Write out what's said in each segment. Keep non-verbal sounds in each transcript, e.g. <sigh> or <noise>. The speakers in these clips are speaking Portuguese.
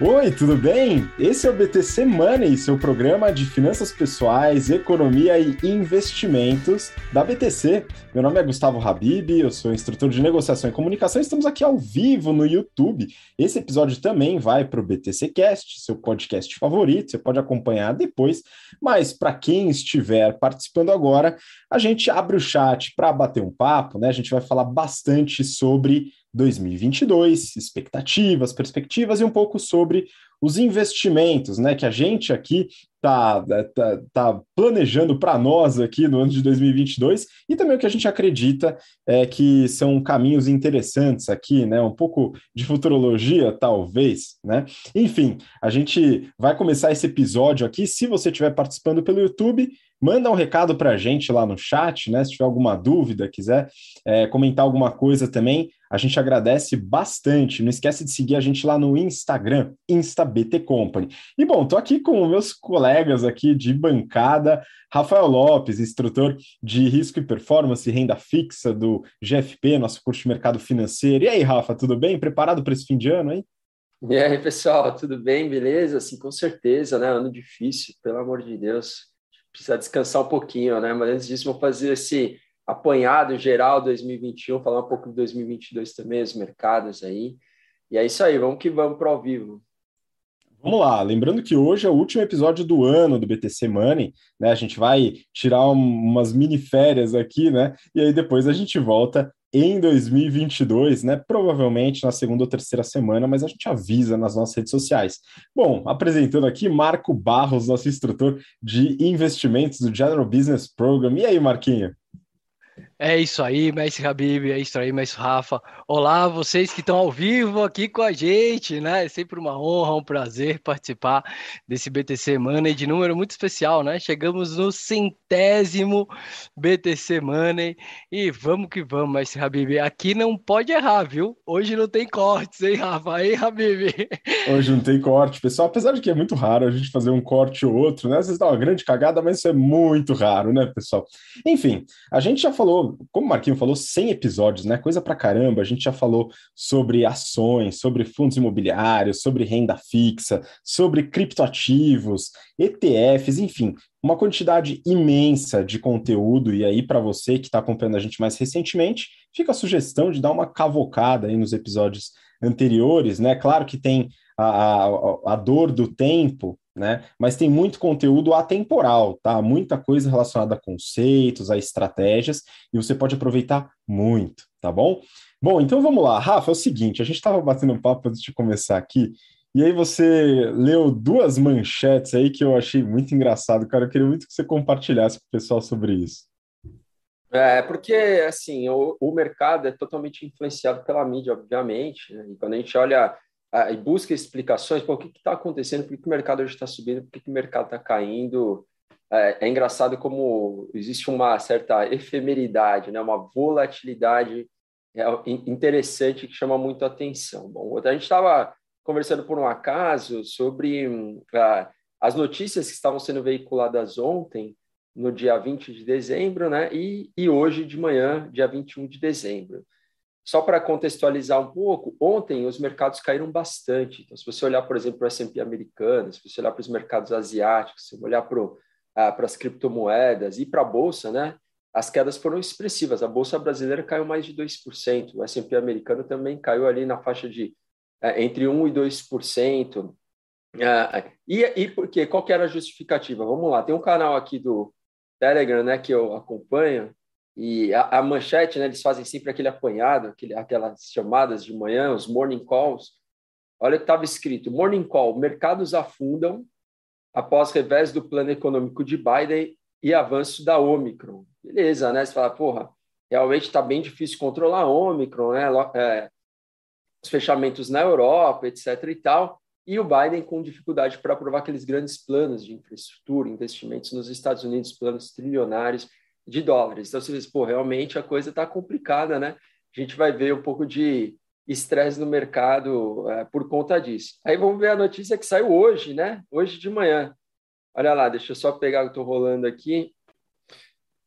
Oi, tudo bem? Esse é o BTC Money, seu programa de finanças pessoais, economia e investimentos da BTC. Meu nome é Gustavo Habib, eu sou instrutor de negociação e comunicação. Estamos aqui ao vivo no YouTube. Esse episódio também vai para o BTC Cast, seu podcast favorito. Você pode acompanhar depois. Mas para quem estiver participando agora, a gente abre o chat para bater um papo, né? A gente vai falar bastante sobre 2022, expectativas, perspectivas e um pouco sobre os investimentos, né, que a gente aqui tá, tá, tá planejando para nós aqui no ano de 2022 e também o que a gente acredita é que são caminhos interessantes aqui, né, um pouco de futurologia talvez, né. Enfim, a gente vai começar esse episódio aqui. Se você estiver participando pelo YouTube, manda um recado para a gente lá no chat, né? Se tiver alguma dúvida, quiser é, comentar alguma coisa também, a gente agradece bastante. Não esquece de seguir a gente lá no Instagram, InstaBT Company. E bom, tô aqui com meus colegas aqui de bancada, Rafael Lopes, instrutor de risco e performance renda fixa do GFP, nosso curso de mercado financeiro. E aí, Rafa, tudo bem? Preparado para esse fim de ano, hein? E aí, pessoal, tudo bem? Beleza? Sim, com certeza, né? Ano difícil, pelo amor de Deus precisa descansar um pouquinho, né? Mas antes disso, vou fazer esse apanhado geral 2021, falar um pouco de 2022 também, os mercados aí. E é isso aí, vamos que vamos para o vivo. Vamos lá, lembrando que hoje é o último episódio do ano do BTC Money, né? A gente vai tirar umas mini férias aqui, né? E aí depois a gente volta em 2022, né? Provavelmente na segunda ou terceira semana, mas a gente avisa nas nossas redes sociais. Bom, apresentando aqui Marco Barros, nosso instrutor de investimentos do General Business Program. E aí, Marquinho? É isso aí, mestre Habib, é isso aí, mestre Rafa. Olá, vocês que estão ao vivo aqui com a gente, né? É sempre uma honra, um prazer participar desse BTC Money de número muito especial, né? Chegamos no centésimo BTC Money e vamos que vamos, mestre Habib. Aqui não pode errar, viu? Hoje não tem cortes, hein, Rafa? Hein, Habib? Hoje não tem corte, pessoal. Apesar de que é muito raro a gente fazer um corte ou outro, né? Às vezes dá uma grande cagada, mas isso é muito raro, né, pessoal? Enfim, a gente já falou como o Marquinho falou, 100 episódios, né? Coisa pra caramba. A gente já falou sobre ações, sobre fundos imobiliários, sobre renda fixa, sobre criptoativos, ETFs, enfim, uma quantidade imensa de conteúdo. E aí, para você que está acompanhando a gente mais recentemente, fica a sugestão de dar uma cavocada aí nos episódios anteriores, né? Claro que tem a, a, a dor do tempo, né? Mas tem muito conteúdo atemporal, tá? Muita coisa relacionada a conceitos, a estratégias, e você pode aproveitar muito, tá bom? Bom, então vamos lá. Rafa, é o seguinte, a gente estava batendo um papo antes de começar aqui, e aí você leu duas manchetes aí que eu achei muito engraçado, cara. Eu queria muito que você compartilhasse com o pessoal sobre isso. É, porque, assim, o, o mercado é totalmente influenciado pela mídia, obviamente, né? e quando a gente olha e busca explicações, por que está acontecendo, por que, o mercado hoje está subindo, por que, que o mercado está caindo. É, é, engraçado como existe uma certa efemeridade, né? uma volatilidade é, interessante que chama muito a atenção. Bom, a gente estava conversando por um acaso sobre uh, as notícias que estavam sendo veiculadas ontem, no dia 20 de dezembro, né? e, e hoje de manhã, dia 21 de dezembro. Só para contextualizar um pouco, ontem os mercados caíram bastante. Então, se você olhar, por exemplo, para o S&P americano, se você olhar para os mercados asiáticos, se você olhar para, ah, para as criptomoedas e para a Bolsa, né, as quedas foram expressivas. A Bolsa brasileira caiu mais de 2%, o S&P americano também caiu ali na faixa de é, entre 1% e 2%. Ah, e, e por quê? Qual que era a justificativa? Vamos lá, tem um canal aqui do Telegram né, que eu acompanho, e a, a, manchete, né, eles fazem sempre aquele apanhado, aquele, aquelas chamadas de manhã, os morning calls. Olha o que estava escrito: Morning call, mercados afundam após revés do plano econômico de Biden e avanço da Omicron. Beleza, né? Você fala, porra, realmente está bem difícil controlar a Omicron, né? É, os fechamentos na Europa, etc. e tal. E o Biden com dificuldade para aprovar aqueles grandes planos de infraestrutura, investimentos nos Estados Unidos, planos trilionários de dólares. Então, você diz, pô, realmente a coisa está complicada, né? A gente vai ver um pouco de estresse no mercado é, por conta disso. Aí vamos ver a notícia que saiu hoje, né? Hoje de manhã. Olha lá, deixa eu só pegar o que estou rolando aqui.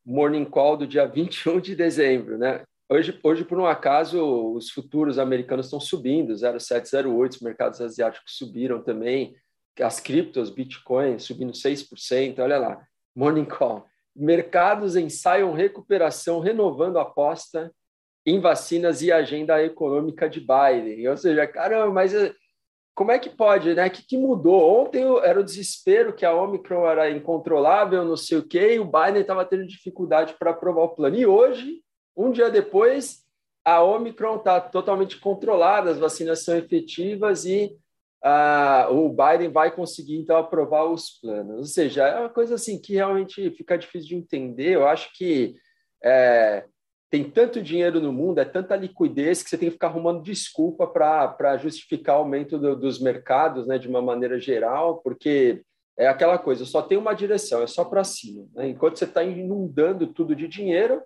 Morning Call do dia <laughs> 21 de dezembro, né? hoje, hoje, por um acaso, os futuros americanos estão subindo, 0,708, os mercados asiáticos subiram também, as criptos, Bitcoin subindo 6%, olha lá, Morning Call. Mercados ensaiam recuperação, renovando aposta em vacinas e agenda econômica de Biden. Ou seja, caramba, mas eh, como é que pode, né? O que, que mudou? Ontem era o desespero que a Omicron era incontrolável, não sei o quê, e o Biden estava tendo dificuldade para aprovar o plano. E hoje, um dia depois, a Omicron está totalmente controlada, as vacinas são efetivas e uh, o Biden vai conseguir, então, aprovar os planos. Ou seja, é uma coisa assim que realmente fica difícil de entender. Eu acho que é, tem tanto dinheiro no mundo, é tanta liquidez que você tem que ficar arrumando desculpa para justificar o aumento do, dos mercados, né, de uma maneira geral, porque é aquela coisa, só tem uma direção, é só para cima. Né? Enquanto você está inundando tudo de dinheiro,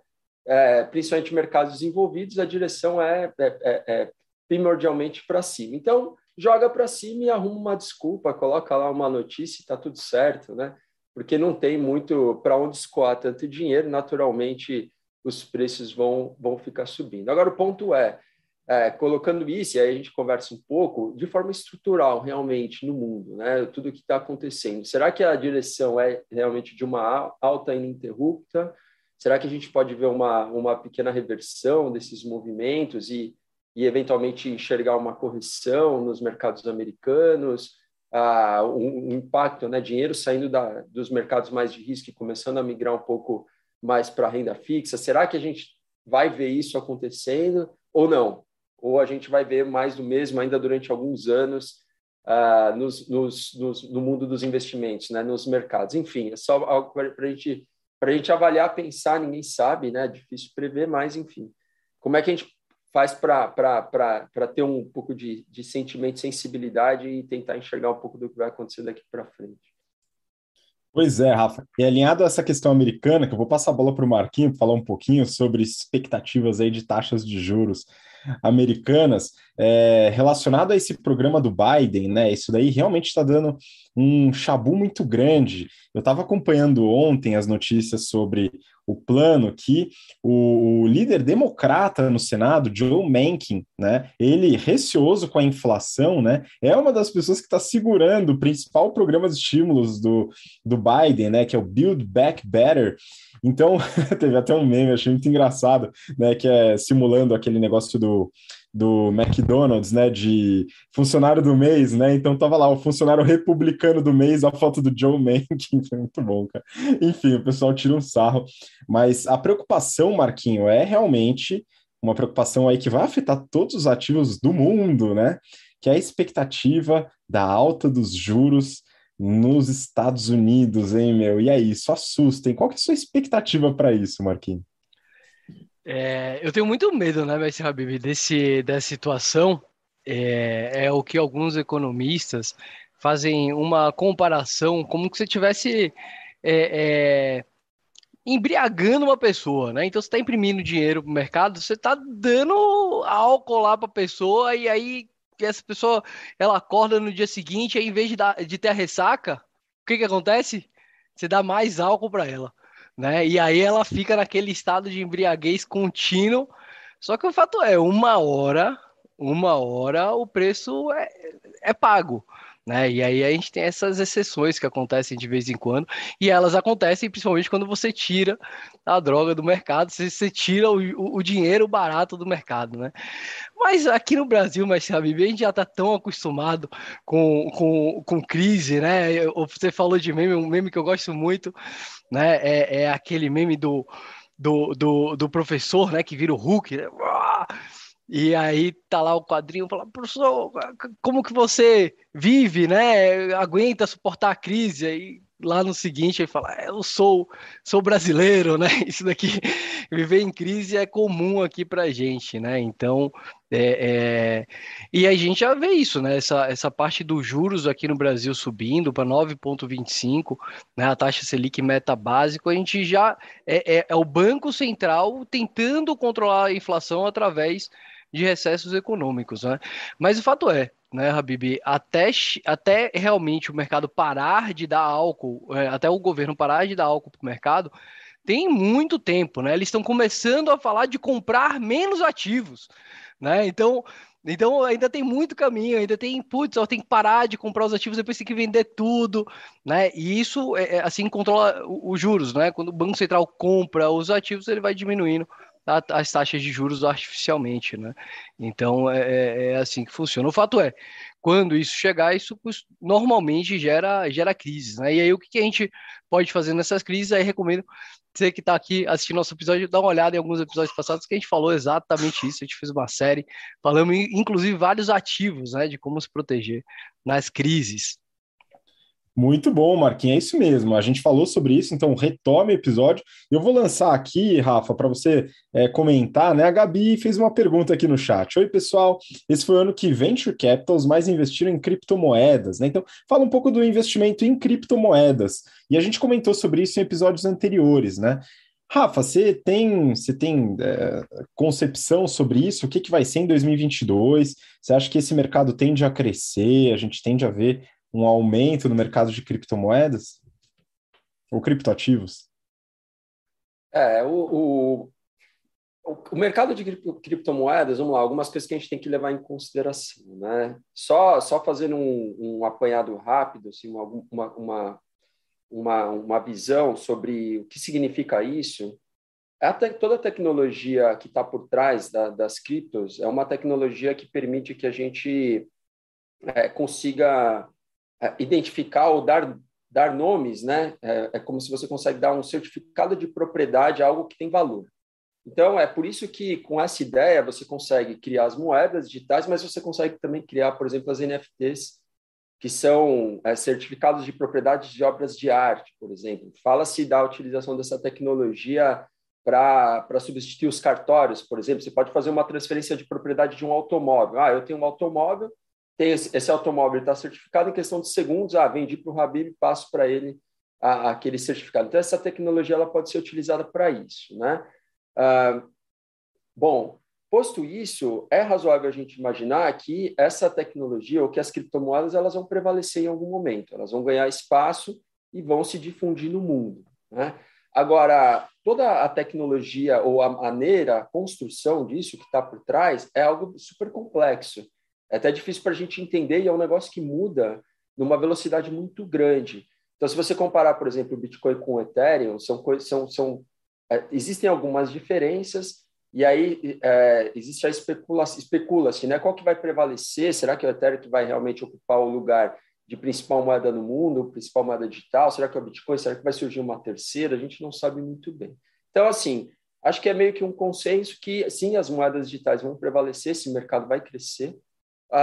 é, principalmente mercados desenvolvidos, a direção é, é, é, é primordialmente para cima. Então, joga para cima e arruma uma desculpa, coloca lá uma notícia e está tudo certo, né? Porque não tem muito para onde escoar tanto dinheiro, naturalmente os preços vão, vão ficar subindo. Agora, o ponto é, é, colocando isso, e aí a gente conversa um pouco, de forma estrutural, realmente, no mundo, né? tudo o que está acontecendo. Será que a direção é realmente de uma alta ininterrupta? Será que a gente pode ver uma, uma pequena reversão desses movimentos e, e eventualmente enxergar uma correção nos mercados americanos? Ah, um, um impacto, né? dinheiro saindo da, dos mercados mais de risco e começando a migrar um pouco mais para renda fixa? Será que a gente vai ver isso acontecendo ou não? Ou a gente vai ver mais do mesmo ainda durante alguns anos uh, nos, nos, nos, no mundo dos investimentos, né? nos mercados? Enfim, é só algo para a gente, a gente avaliar, pensar, ninguém sabe, né? É difícil prever, mas enfim. Como é que a gente faz para ter um pouco de, de sentimento, sensibilidade e tentar enxergar um pouco do que vai acontecer daqui para frente? Pois é, Rafa. E alinhado a essa questão americana, que eu vou passar a bola para o Marquinho para falar um pouquinho sobre expectativas aí de taxas de juros americanas, é, relacionado a esse programa do Biden, né? Isso daí realmente está dando um chabu muito grande. Eu estava acompanhando ontem as notícias sobre o plano que o, o, líder democrata no Senado, Joe Manchin, né, ele receoso com a inflação, né, é uma das pessoas que está segurando o principal programa de estímulos do, do Biden, né, que é o Build Back Better. Então, <laughs> teve até um meme, achei muito engraçado, né, que é simulando aquele negócio do do McDonald's, né, de funcionário do mês, né? Então tava lá o funcionário republicano do mês, a foto do Joe <laughs> Manchin, foi muito bom, cara. Enfim, o pessoal tira um sarro, mas a preocupação, Marquinho, é realmente uma preocupação aí que vai afetar todos os ativos do mundo, né? Que é a expectativa da alta dos juros nos Estados Unidos, hein, meu? E aí, isso assusta, hein? Qual que é a sua expectativa para isso, Marquinhos? É, eu tenho muito medo, né, Messi Habib, desse, dessa situação. É, é, o que alguns economistas fazem uma comparação como se você tivesse é, é, embriagando uma pessoa, né? Então você está imprimindo dinheiro para o mercado, você está dando álcool lá para a pessoa e aí essa pessoa ela acorda no dia seguinte, e em vez de, dar, de ter a ressaca, o que que acontece? Você dá mais álcool para ela né? E aí ela fica naquele estado de embriaguez contínuo. Só que o fato é, uma hora, uma hora o preço é, é pago. Né? E aí a gente tem essas exceções que acontecem de vez em quando, e elas acontecem principalmente quando você tira a droga do mercado, você, você tira o, o, dinheiro barato do mercado, né? Mas aqui no Brasil, mas sabe, a gente já está tão acostumado com, com, com crise, né? Você falou de meme, um meme que eu gosto muito, né? É, é aquele meme do, do, do, do professor, né? Que vira o Hulk, né? E aí tá lá o quadrinho, fala, professor, como que você vive, né? Aguenta suportar a crise? Aí lá no seguinte ele fala, é, eu sou sou brasileiro, né? <laughs> Isso daqui, viver em crise é comum aqui pra gente, né? Então, é, é... e a gente já vê isso, né? Essa, essa parte dos juros aqui no Brasil subindo para 9,25, né? A taxa Selic meta básico, a gente já é, é, é o Banco Central tentando controlar a inflação através de recessos econômicos, né? Mas o fato é, né, Habib, até, até realmente o mercado parar de dar álcool, é, até o governo parar de dar álcool para o mercado, tem muito tempo, né? Eles estão começando a falar de comprar menos ativos, né? Então, então ainda tem muito caminho, ainda tem, putz, tem que parar de comprar os ativos, depois tem que vender tudo, né? E isso, é, é assim, controla os juros, né? Quando o Banco Central compra os ativos, ele vai diminuindo as taxas de juros artificialmente, né? Então é, é, é assim que funciona. O fato é, quando isso chegar, isso normalmente gera, gera crises, né? E aí o que a gente pode fazer nessas crises? Aí recomendo você que está aqui assistindo nosso episódio, dá uma olhada em alguns episódios passados que a gente falou exatamente isso. A gente fez uma série falando, inclusive, vários ativos, né, de como se proteger nas crises. Muito bom, Marquinhos, é isso mesmo. A gente falou sobre isso, então retome o episódio. Eu vou lançar aqui, Rafa, para você é, comentar, né? A Gabi fez uma pergunta aqui no chat. Oi, pessoal. Esse foi o ano que Venture Capitals mais investiram em criptomoedas, né? Então, fala um pouco do investimento em criptomoedas. E a gente comentou sobre isso em episódios anteriores, né? Rafa, você tem, você tem é, concepção sobre isso? O que, que vai ser em 2022? Você acha que esse mercado tende a crescer? A gente tende a ver um aumento no mercado de criptomoedas ou criptoativos? É, o, o, o mercado de criptomoedas, vamos lá, algumas coisas que a gente tem que levar em consideração, né? Só, só fazendo um, um apanhado rápido, assim, uma, uma, uma, uma visão sobre o que significa isso, a te, toda a tecnologia que está por trás da, das criptos é uma tecnologia que permite que a gente é, consiga identificar ou dar, dar nomes, né? É, é, como se você consegue dar um certificado de propriedade a algo que tem valor. Então, é por isso que, com essa ideia, você consegue criar as moedas digitais, mas você consegue também criar, por exemplo, as NFTs, que são é, certificados de propriedade de obras de arte, por exemplo. Fala-se da utilização dessa tecnologia para substituir os cartórios, por exemplo. Você pode fazer uma transferência de propriedade de um automóvel. Ah, eu tenho um automóvel, esse, esse automóvel está certificado em questão de segundos, ah, vendi para o Habib, passo para ele a, aquele certificado. Então, essa tecnologia ela pode ser utilizada para isso. Né? Ah, bom, posto isso, é razoável a gente imaginar que essa tecnologia, ou que as criptomoedas, elas vão prevalecer em algum momento, elas vão ganhar espaço e vão se difundir no mundo. Né? Agora, toda a tecnologia ou a maneira, a construção disso que está por trás é algo super complexo. É até difícil para a gente entender e é um negócio que muda numa velocidade muito grande. Então, se você comparar, por exemplo, o Bitcoin com o Ethereum, são são, são é, existem algumas diferenças e aí é, existe a especulação, especula-se, né? Qual que vai prevalecer? Será que o Ethereum que vai realmente ocupar o lugar de principal moeda no mundo, principal moeda digital? Será que é o Bitcoin? Será que vai surgir uma terceira? A gente não sabe muito bem. Então, assim, acho que é meio que um consenso que, sim, as moedas digitais vão prevalecer, esse mercado vai crescer,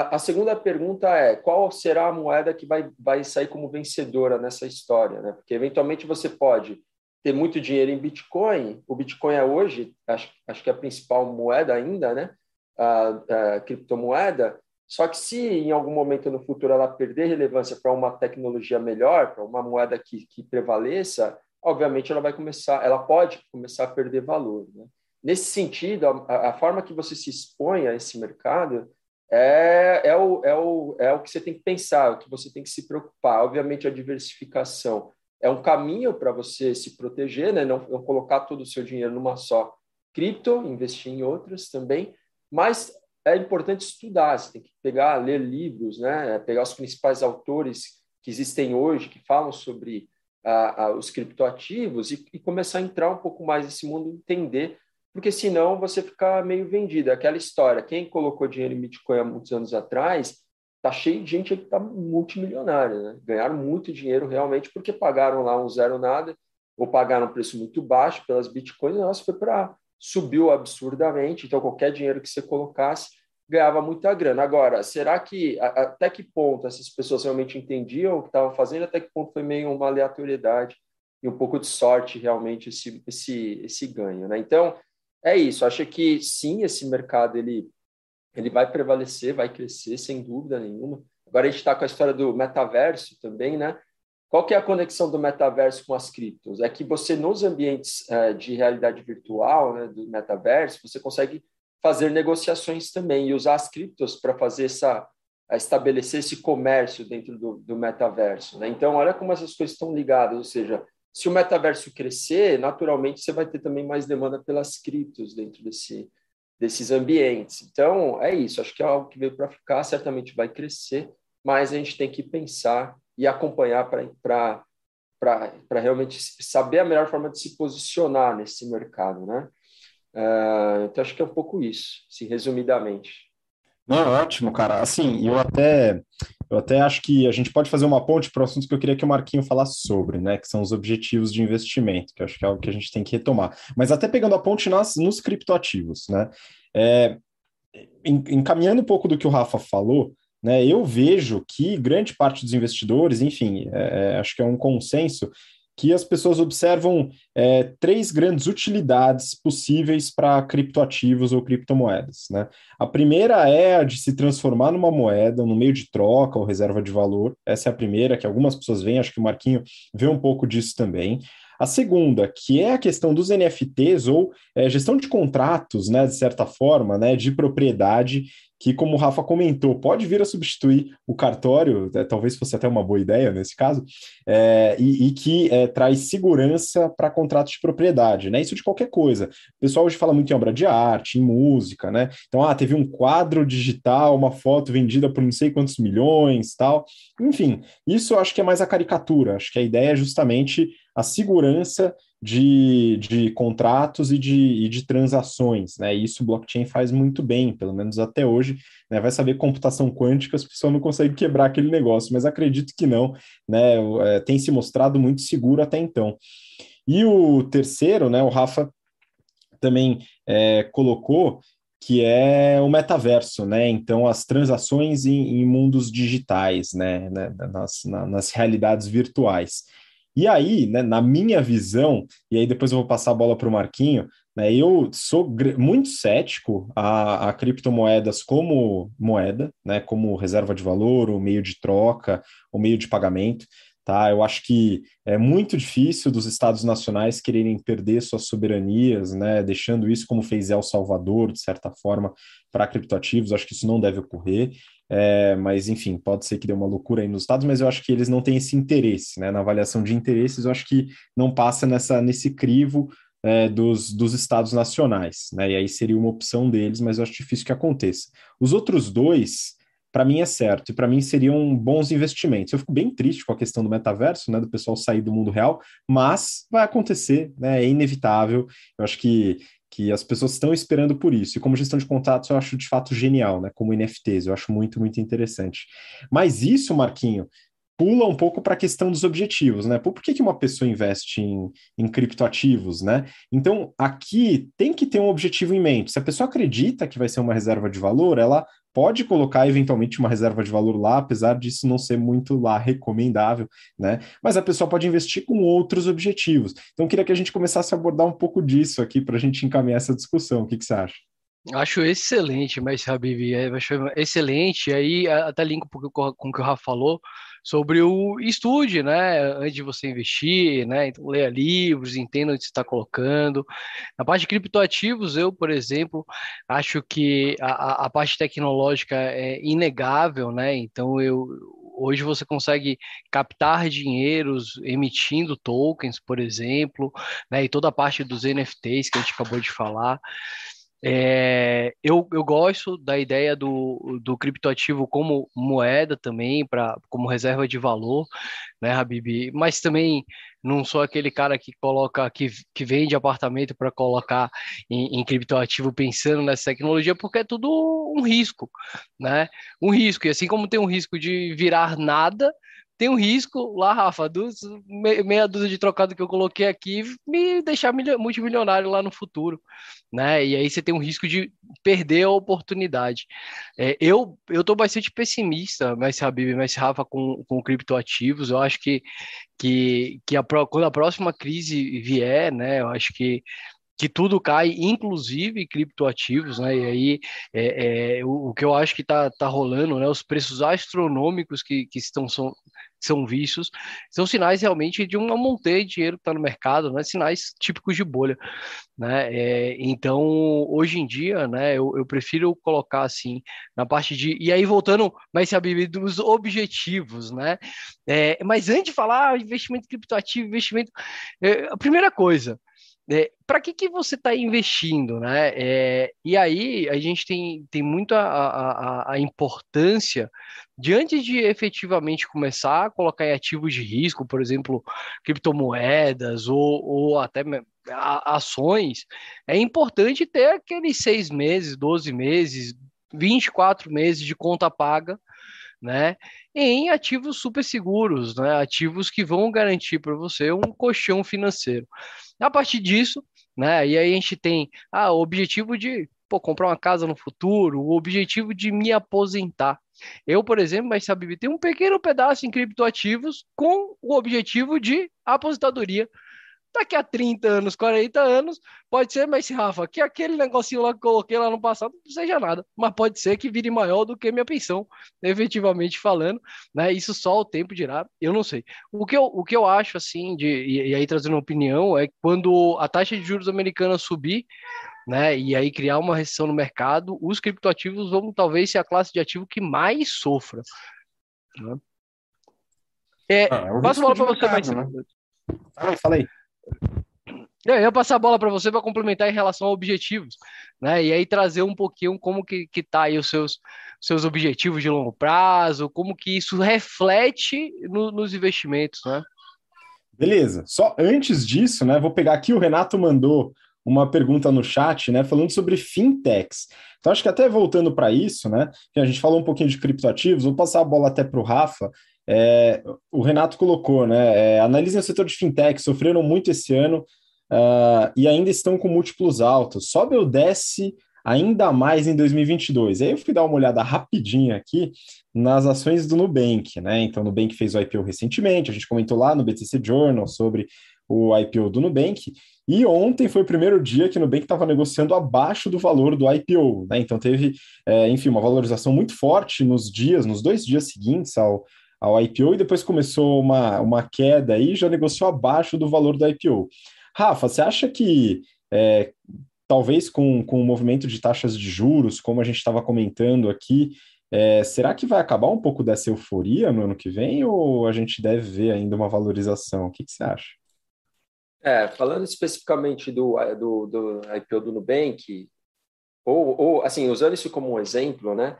a, segunda pergunta é qual será a moeda que vai, vai sair como vencedora nessa história, né? Porque eventualmente você pode ter muito dinheiro em Bitcoin. O Bitcoin é hoje, acho, acho que é a principal moeda ainda, né? A, a criptomoeda. Só que se em algum momento no futuro ela perder relevância para uma tecnologia melhor, para uma moeda que, que prevaleça, obviamente ela vai começar, ela pode começar a perder valor. Né? Nesse sentido, a, a forma que você se expõe a esse mercado é, é, o, é, o, é o que você tem que pensar, o que você tem que se preocupar. Obviamente, a diversificação é um caminho para você se proteger, né? não, não colocar todo o seu dinheiro numa só cripto, investir em outras também, mas é importante estudar, você tem que pegar, ler livros, né? pegar os principais autores que existem hoje, que falam sobre ah, ah, os criptoativos e, e, começar a entrar um pouco mais nesse mundo, entender porque senão você fica meio vendido. É aquela história, quem colocou dinheiro em Bitcoin há muitos anos atrás, tá cheio de gente que está multimilionária, né? Ganharam muito dinheiro realmente porque pagaram lá um zero nada ou pagaram um preço muito baixo pelas Bitcoins, nossa, foi para subiu absurdamente, então qualquer dinheiro que você colocasse ganhava muita grana. Agora, será que até que ponto essas pessoas realmente entendiam o que estavam fazendo? Até que ponto foi meio uma aleatoriedade e um pouco de sorte realmente esse esse esse ganho, né? Então, é isso. Acho que sim, esse mercado ele, ele vai prevalecer, vai crescer, sem dúvida nenhuma. Agora a gente está com a história do metaverso também, né? Qual que é a conexão do metaverso com as criptos? É que você, nos ambientes é, de realidade virtual, né, do metaverso, você consegue fazer negociações também e usar as criptos para fazer essa estabelecer esse comércio dentro do, do metaverso. Né? Então, olha como essas coisas estão ligadas, ou seja, se o metaverso crescer, naturalmente você vai ter também mais demanda pelas criptos dentro desse, desses ambientes. Então, é isso. Acho que é algo que veio para ficar, certamente vai crescer, mas a gente tem que pensar e acompanhar para realmente saber a melhor forma de se posicionar nesse mercado, né? Uh, então, acho que é um pouco isso, assim, resumidamente. Não, é ótimo, cara. Assim, eu até, eu até acho que a gente pode fazer uma ponte para o assunto que eu queria que o Marquinho falasse sobre, né? Que são os objetivos de investimento, que acho que é algo que a gente tem que retomar. Mas até pegando a ponte nas, nos criptoativos, né? É, encaminhando um pouco do que o Rafa falou, né? Eu vejo que grande parte dos investidores, enfim, é, é acho que é um consenso que as pessoas observam é, três grandes utilidades possíveis para criptoativos ou criptomoedas. Né? A primeira é a de se transformar numa moeda, no meio de troca ou reserva de valor. Essa é a primeira, que algumas pessoas veem, acho que o Marquinho vê um pouco disso também. A segunda, que é a questão dos NFTs ou é, gestão de contratos, né, de certa forma, né, de propriedade, que, como o Rafa comentou, pode vir a substituir o cartório, é, talvez fosse até uma boa ideia nesse caso, é, e, e, que é, traz segurança para contratos de propriedade, né? Isso de qualquer coisa. O pessoal hoje fala muito em obra de arte, em música, né? Então, ah, teve um quadro digital, uma foto vendida por não sei quantos milhões, tal. Enfim, isso eu acho que é mais a caricatura. Acho que a ideia é justamente a segurança de, de contratos e de, e de transações, né? isso o blockchain faz muito bem, pelo menos até hoje. Né? Vai saber computação quântica, as pessoas não conseguem quebrar aquele negócio, mas acredito que não, né? É, tem se mostrado muito seguro até então. E o terceiro, né? O Rafa também é, colocou que é o metaverso, né? Então, as transações em, em mundos digitais, né? né? Nas, na, nas realidades virtuais. E aí, né, na minha visão, e aí depois eu vou passar a bola para o Marquinho, né, eu sou muito cético a, a, criptomoedas como moeda, né, como reserva de valor, ou meio de troca, ou meio de pagamento. Tá? Eu acho que é muito difícil dos estados nacionais quererem perder suas soberanias, né, deixando isso como fez El Salvador, de certa forma, para criptoativos. Acho que isso não deve ocorrer. É, mas, enfim, pode ser que dê uma loucura aí nos estados, mas eu acho que eles não têm esse interesse, né? Na avaliação de interesses, eu acho que não passa nessa, nesse crivo é, dos, dos estados nacionais, né? E aí seria uma opção deles, mas eu acho difícil que aconteça. Os outros dois, para mim é certo, e para mim seriam bons investimentos. Eu fico bem triste com a questão do metaverso, né, do pessoal sair do mundo real, mas vai acontecer, né, é inevitável. Eu acho que que as pessoas estão esperando por isso. E como gestão de contatos, eu acho de fato genial, né? Como NFTs, eu acho muito, muito interessante. Mas isso, Marquinho, pula um pouco para a questão dos objetivos, né? Por que, que uma pessoa investe em, em criptoativos, né? Então, aqui tem que ter um objetivo em mente. Se a pessoa acredita que vai ser uma reserva de valor, ela pode colocar eventualmente uma reserva de valor lá, apesar disso não ser muito lá recomendável, né? Mas a pessoa pode investir com outros objetivos. Então, queria que a gente começasse a abordar um pouco disso aqui para a gente encaminhar essa discussão. O que, que você acha? Acho excelente, mas Habib, é, acho excelente. Aí até linko com o que o Rafa falou sobre o estude, né? Antes de você investir, né? Então, leia livros, entenda onde você está colocando. Na parte de criptoativos, eu, por exemplo, acho que a, a parte tecnológica é inegável, né? Então eu hoje você consegue captar dinheiros emitindo tokens, por exemplo, né? E toda a parte dos NFTs que a gente acabou de falar. É, eu, eu gosto da ideia do, do criptoativo como moeda também, pra, como reserva de valor, né, Habib? Mas também não sou aquele cara que coloca, que, que vende apartamento para colocar em, em criptoativo pensando nessa tecnologia, porque é tudo um risco, né? Um risco, e assim como tem um risco de virar nada, tem um risco lá, Rafa, dos meia dúzia de trocado que eu coloquei aqui me deixar multimilionário lá no futuro, né? E aí você tem um risco de perder a oportunidade. É, eu eu estou bastante pessimista, mas Habib, mas Rafa com, com criptoativos, eu acho que que, que a, quando a próxima crise vier, né? Eu acho que que tudo cai, inclusive criptoativos, né? E aí é, é, o, o, que eu acho que está tá rolando, né? Os preços astronômicos que, que estão, são, são vistos, são sinais realmente de uma montanha de dinheiro que está no mercado, né? sinais típicos de bolha. Né? É, então, hoje em dia, né, eu, eu, prefiro colocar assim, na parte de. E aí, voltando, mais sabe, dos objetivos, né? É, mas antes de falar ah, investimento criptoativo, investimento. É, a primeira coisa. É, para que, que você está investindo, né? É, e aí a gente tem, tem muito a, a, a, importância de antes de efetivamente começar a colocar em ativos de risco, por exemplo, criptomoedas ou, ou até ações, é importante ter aqueles seis meses, 12 meses, 24 meses de conta paga, né? Em ativos super seguros, né? Ativos que vão garantir para você um colchão financeiro. A partir disso, né? E aí a gente tem ah, o objetivo de pô, comprar uma casa no futuro, o objetivo de me aposentar. Eu, por exemplo, mas sabe, tem um pequeno pedaço em criptoativos com o objetivo de aposentadoria Daqui a 30 anos, 40 anos, pode ser, mas Rafa, que aquele negocinho lá que coloquei lá no passado não seja nada, mas pode ser que vire maior do que minha pensão, efetivamente falando, né? Isso só o tempo dirá, eu não sei. O que eu, o que eu acho, assim, de, e, e aí trazendo opinião, é quando a taxa de juros americana subir, né, e aí criar uma recessão no mercado, os criptoativos vão talvez ser a classe de ativo que mais sofra. Né? É, ah, é passo a bola para você, Né? Fala aí, fala aí. Eu ia passar a bola para você para complementar em relação a objetivos, né? E aí trazer um pouquinho como que, que tá aí os seus, seus objetivos de longo prazo, como que isso reflete no, nos investimentos, né? Beleza. Só antes disso, né? Vou pegar aqui o Renato mandou uma pergunta no chat, né? Falando sobre fintechs. Então acho que até voltando para isso, né? Que a gente falou um pouquinho de criptoativos. Vou passar a bola até para o Rafa é, o Renato colocou, né? É, analisem o setor de fintech, sofreram muito esse ano uh, e ainda estão com múltiplos altos. Sobe ou desce ainda mais em 2022? Aí eu fui dar uma olhada rapidinha aqui nas ações do Nubank, né? Então, o Nubank fez o IPO recentemente, a gente comentou lá no BTC Journal sobre o IPO do Nubank, e ontem foi o primeiro dia que o Nubank estava negociando abaixo do valor do IPO, né? Então teve, é, enfim, uma valorização muito forte nos dias, nos dois dias seguintes ao, ao IPO e depois começou uma, uma queda aí, já negociou abaixo do valor do IPO. Rafa, você acha que é, talvez com, com o movimento de taxas de juros, como a gente estava comentando aqui, é, será que vai acabar um pouco dessa euforia no ano que vem ou a gente deve ver ainda uma valorização? O que, que você acha? É, falando especificamente do, do, do IPO do Nubank, ou, ou assim, usando isso como um exemplo, né?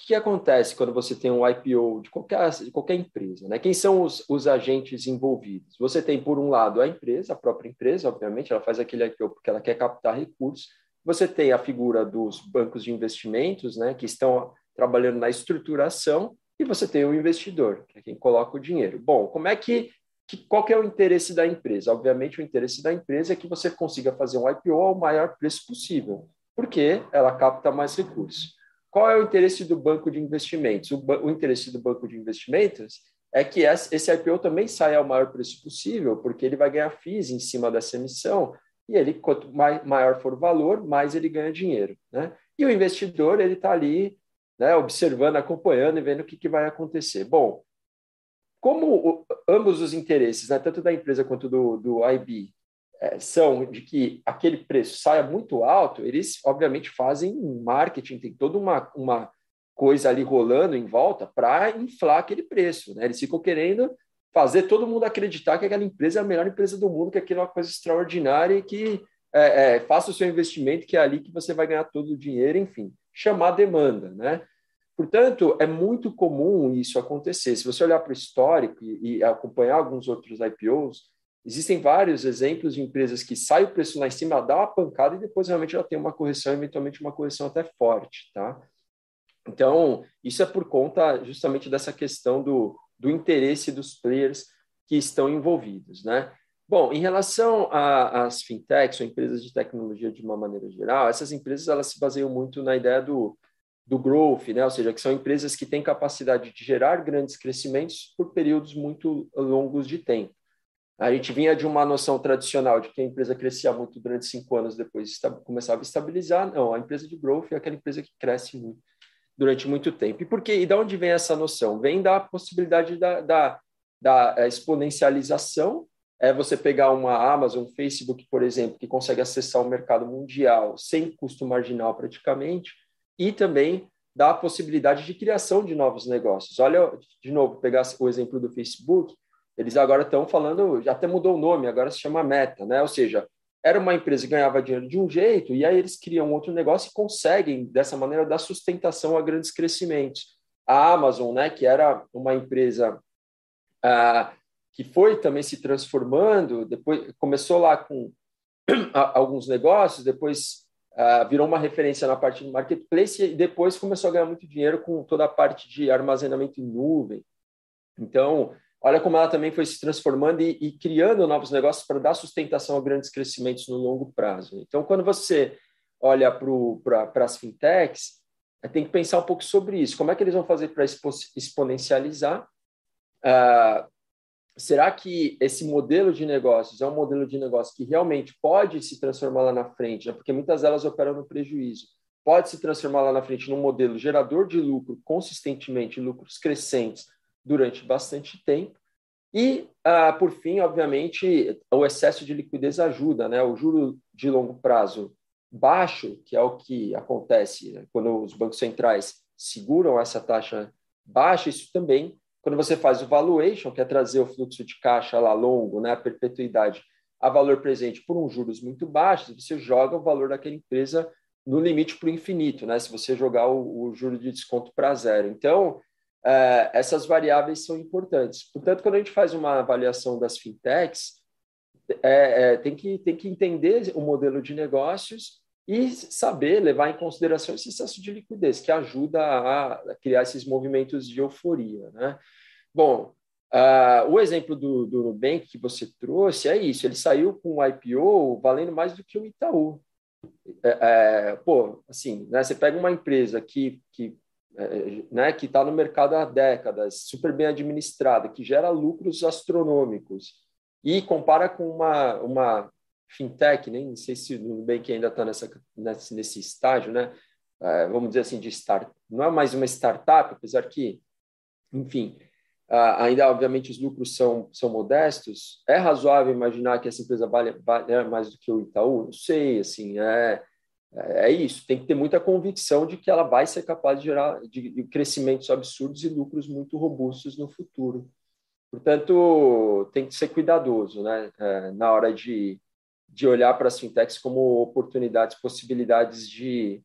O que acontece quando você tem um IPO de qualquer, de qualquer empresa? Né? Quem são os, os agentes envolvidos? Você tem, por um lado, a empresa, a própria empresa, obviamente, ela faz aquele IPO porque ela quer captar recursos. Você tem a figura dos bancos de investimentos, né, que estão trabalhando na estruturação, e você tem o investidor, que é quem coloca o dinheiro. Bom, como é que, que qual que é o interesse da empresa? Obviamente, o interesse da empresa é que você consiga fazer um IPO ao maior preço possível, porque ela capta mais recursos. Qual é o interesse do banco de investimentos? O, o interesse do banco de investimentos é que esse IPO também saia ao maior preço possível, porque ele vai ganhar FIIs em cima dessa emissão, e ele, quanto maior for o valor, mais ele ganha dinheiro. Né? E o investidor, ele está ali né, observando, acompanhando e vendo o que, que vai acontecer. Bom, como ambos os interesses, né, tanto da empresa quanto do, do IB, é, são de que aquele preço saia muito alto, eles obviamente fazem marketing, tem toda uma, uma coisa ali rolando em volta para inflar aquele preço. Né? Eles ficam querendo fazer todo mundo acreditar que aquela empresa é a melhor empresa do mundo, que aquilo é uma coisa extraordinária e que é, é, faça o seu investimento, que é ali que você vai ganhar todo o dinheiro, enfim, chamar demanda. Né? Portanto, é muito comum isso acontecer. Se você olhar para o histórico e, e acompanhar alguns outros IPOs, Existem vários exemplos de empresas que saem o preço lá em cima, dá uma pancada e depois realmente ela tem uma correção, eventualmente uma correção até forte, tá? Então, isso é por conta justamente dessa questão do, do interesse dos players que estão envolvidos, né? Bom, em relação às fintechs ou empresas de tecnologia de uma maneira geral, essas empresas elas se baseiam muito na ideia do, do growth, né? ou seja, que são empresas que têm capacidade de gerar grandes crescimentos por períodos muito longos de tempo. A gente vinha de uma noção tradicional de que a empresa crescia muito durante cinco anos, depois começava a estabilizar. Não, a empresa de growth é aquela empresa que cresce muito, durante muito tempo. E por quê? E de onde vem essa noção? Vem da possibilidade da, da, da é, exponencialização, é você pegar uma Amazon, Facebook, por exemplo, que consegue acessar o mercado mundial sem custo marginal praticamente, e também dá a possibilidade de criação de novos negócios. Olha, de novo, pegar o exemplo do Facebook, eles agora estão falando, já até mudou o nome, agora se chama Meta, né? Ou seja, era uma empresa que ganhava dinheiro de um jeito, e aí eles criam outro negócio e conseguem, dessa maneira, dar sustentação a grandes crescimentos. A Amazon, né, que era uma empresa ah, que foi também se transformando, depois começou lá com <clears throat> alguns negócios, depois ah, virou uma referência na parte do marketplace e depois começou a ganhar muito dinheiro com toda a parte de armazenamento em nuvem. Então, olha como ela também foi se transformando e, e criando novos negócios para dar sustentação a grandes crescimentos no longo prazo. Então, quando você olha para as fintechs, tem que pensar um pouco sobre isso. Como é que eles vão fazer para exponencializar? Uh, será que esse modelo de negócios é um modelo de negócio que realmente pode se transformar lá na frente? Né? Porque muitas delas operam no prejuízo. Pode se transformar lá na frente num modelo gerador de lucro consistentemente, lucros crescentes, durante bastante tempo. E, ah, por fim, obviamente, o excesso de liquidez ajuda, né? O juro de longo prazo baixo, que é o que acontece né? quando os bancos centrais seguram essa taxa baixa, isso também, quando você faz o valuation, que é trazer o fluxo de caixa lá longo, né, a perpetuidade, a valor presente por um juros muito baixos, você joga o valor daquela empresa no limite para o infinito, né? Se você jogar o, o juro de desconto para zero. Então, é, essas variáveis são importantes. Portanto, quando a gente faz uma avaliação das fintechs, é, é, tem, que, tem que entender o modelo de negócios e saber levar em consideração esse excesso de liquidez, que ajuda a criar esses movimentos de euforia. Né? Bom, uh, o exemplo do, do Nubank que você trouxe é isso, ele saiu com o IPO valendo mais do que o Itaú. É, é, pô, assim, né, você pega uma empresa que, que é, né, que está no mercado há décadas, super bem administrada, que gera lucros astronômicos, e compara com uma, uma fintech, nem sei se o Nubank ainda está nesse, nesse estágio, né? É, vamos dizer assim, de start, não é mais uma startup, apesar que, enfim, ainda obviamente os lucros são, são modestos. É razoável imaginar que essa empresa vale, vale mais do que o Itaú? Não sei, assim, é, é, é isso, tem que ter muita convicção de que ela vai ser capaz de gerar de, de crescimentos absurdos e lucros muito robustos no futuro. Portanto, tem que ser cuidadoso né, é, na hora de, de olhar para as fintechs como oportunidades, possibilidades de,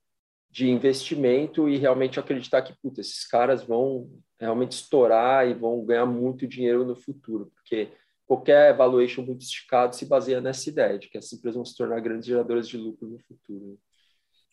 de investimento e realmente acreditar que puta, esses caras vão realmente estourar e vão ganhar muito dinheiro no futuro, porque qualquer valuation muito esticado se baseia nessa ideia de que essas empresas vão se tornar grandes geradoras de lucro no futuro.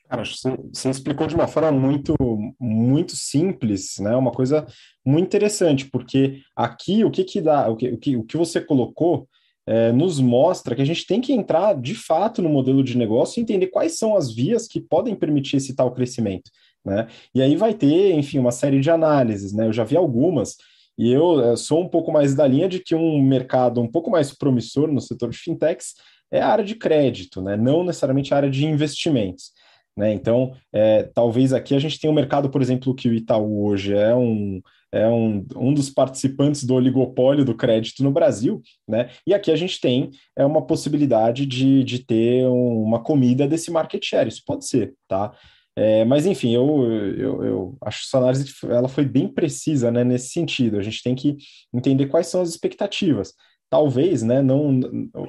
Cara, você explicou de uma forma muito, muito simples, né? Uma coisa muito interessante, porque aqui o que que dá, o que, o que, o que você colocou é, nos mostra que a gente tem que entrar de fato no modelo de negócio e entender quais são as vias que podem permitir esse tal crescimento, né? E aí vai ter, enfim, uma série de análises, né? Eu já vi algumas e eu, eu sou um pouco mais da linha de que um mercado um pouco mais promissor no setor de fintechs é a área de crédito, né? Não necessariamente a área de investimentos. Né? Então, é, talvez aqui a gente tenha um mercado, por exemplo, que o Itaú hoje é um, é um, um dos participantes do oligopólio do crédito no Brasil, né? E aqui a gente tem é uma possibilidade de, de ter uma comida desse market share, isso pode ser, tá? É, mas enfim, eu, eu, eu acho que sua análise ela foi bem precisa né, nesse sentido. A gente tem que entender quais são as expectativas. Talvez, né? Não,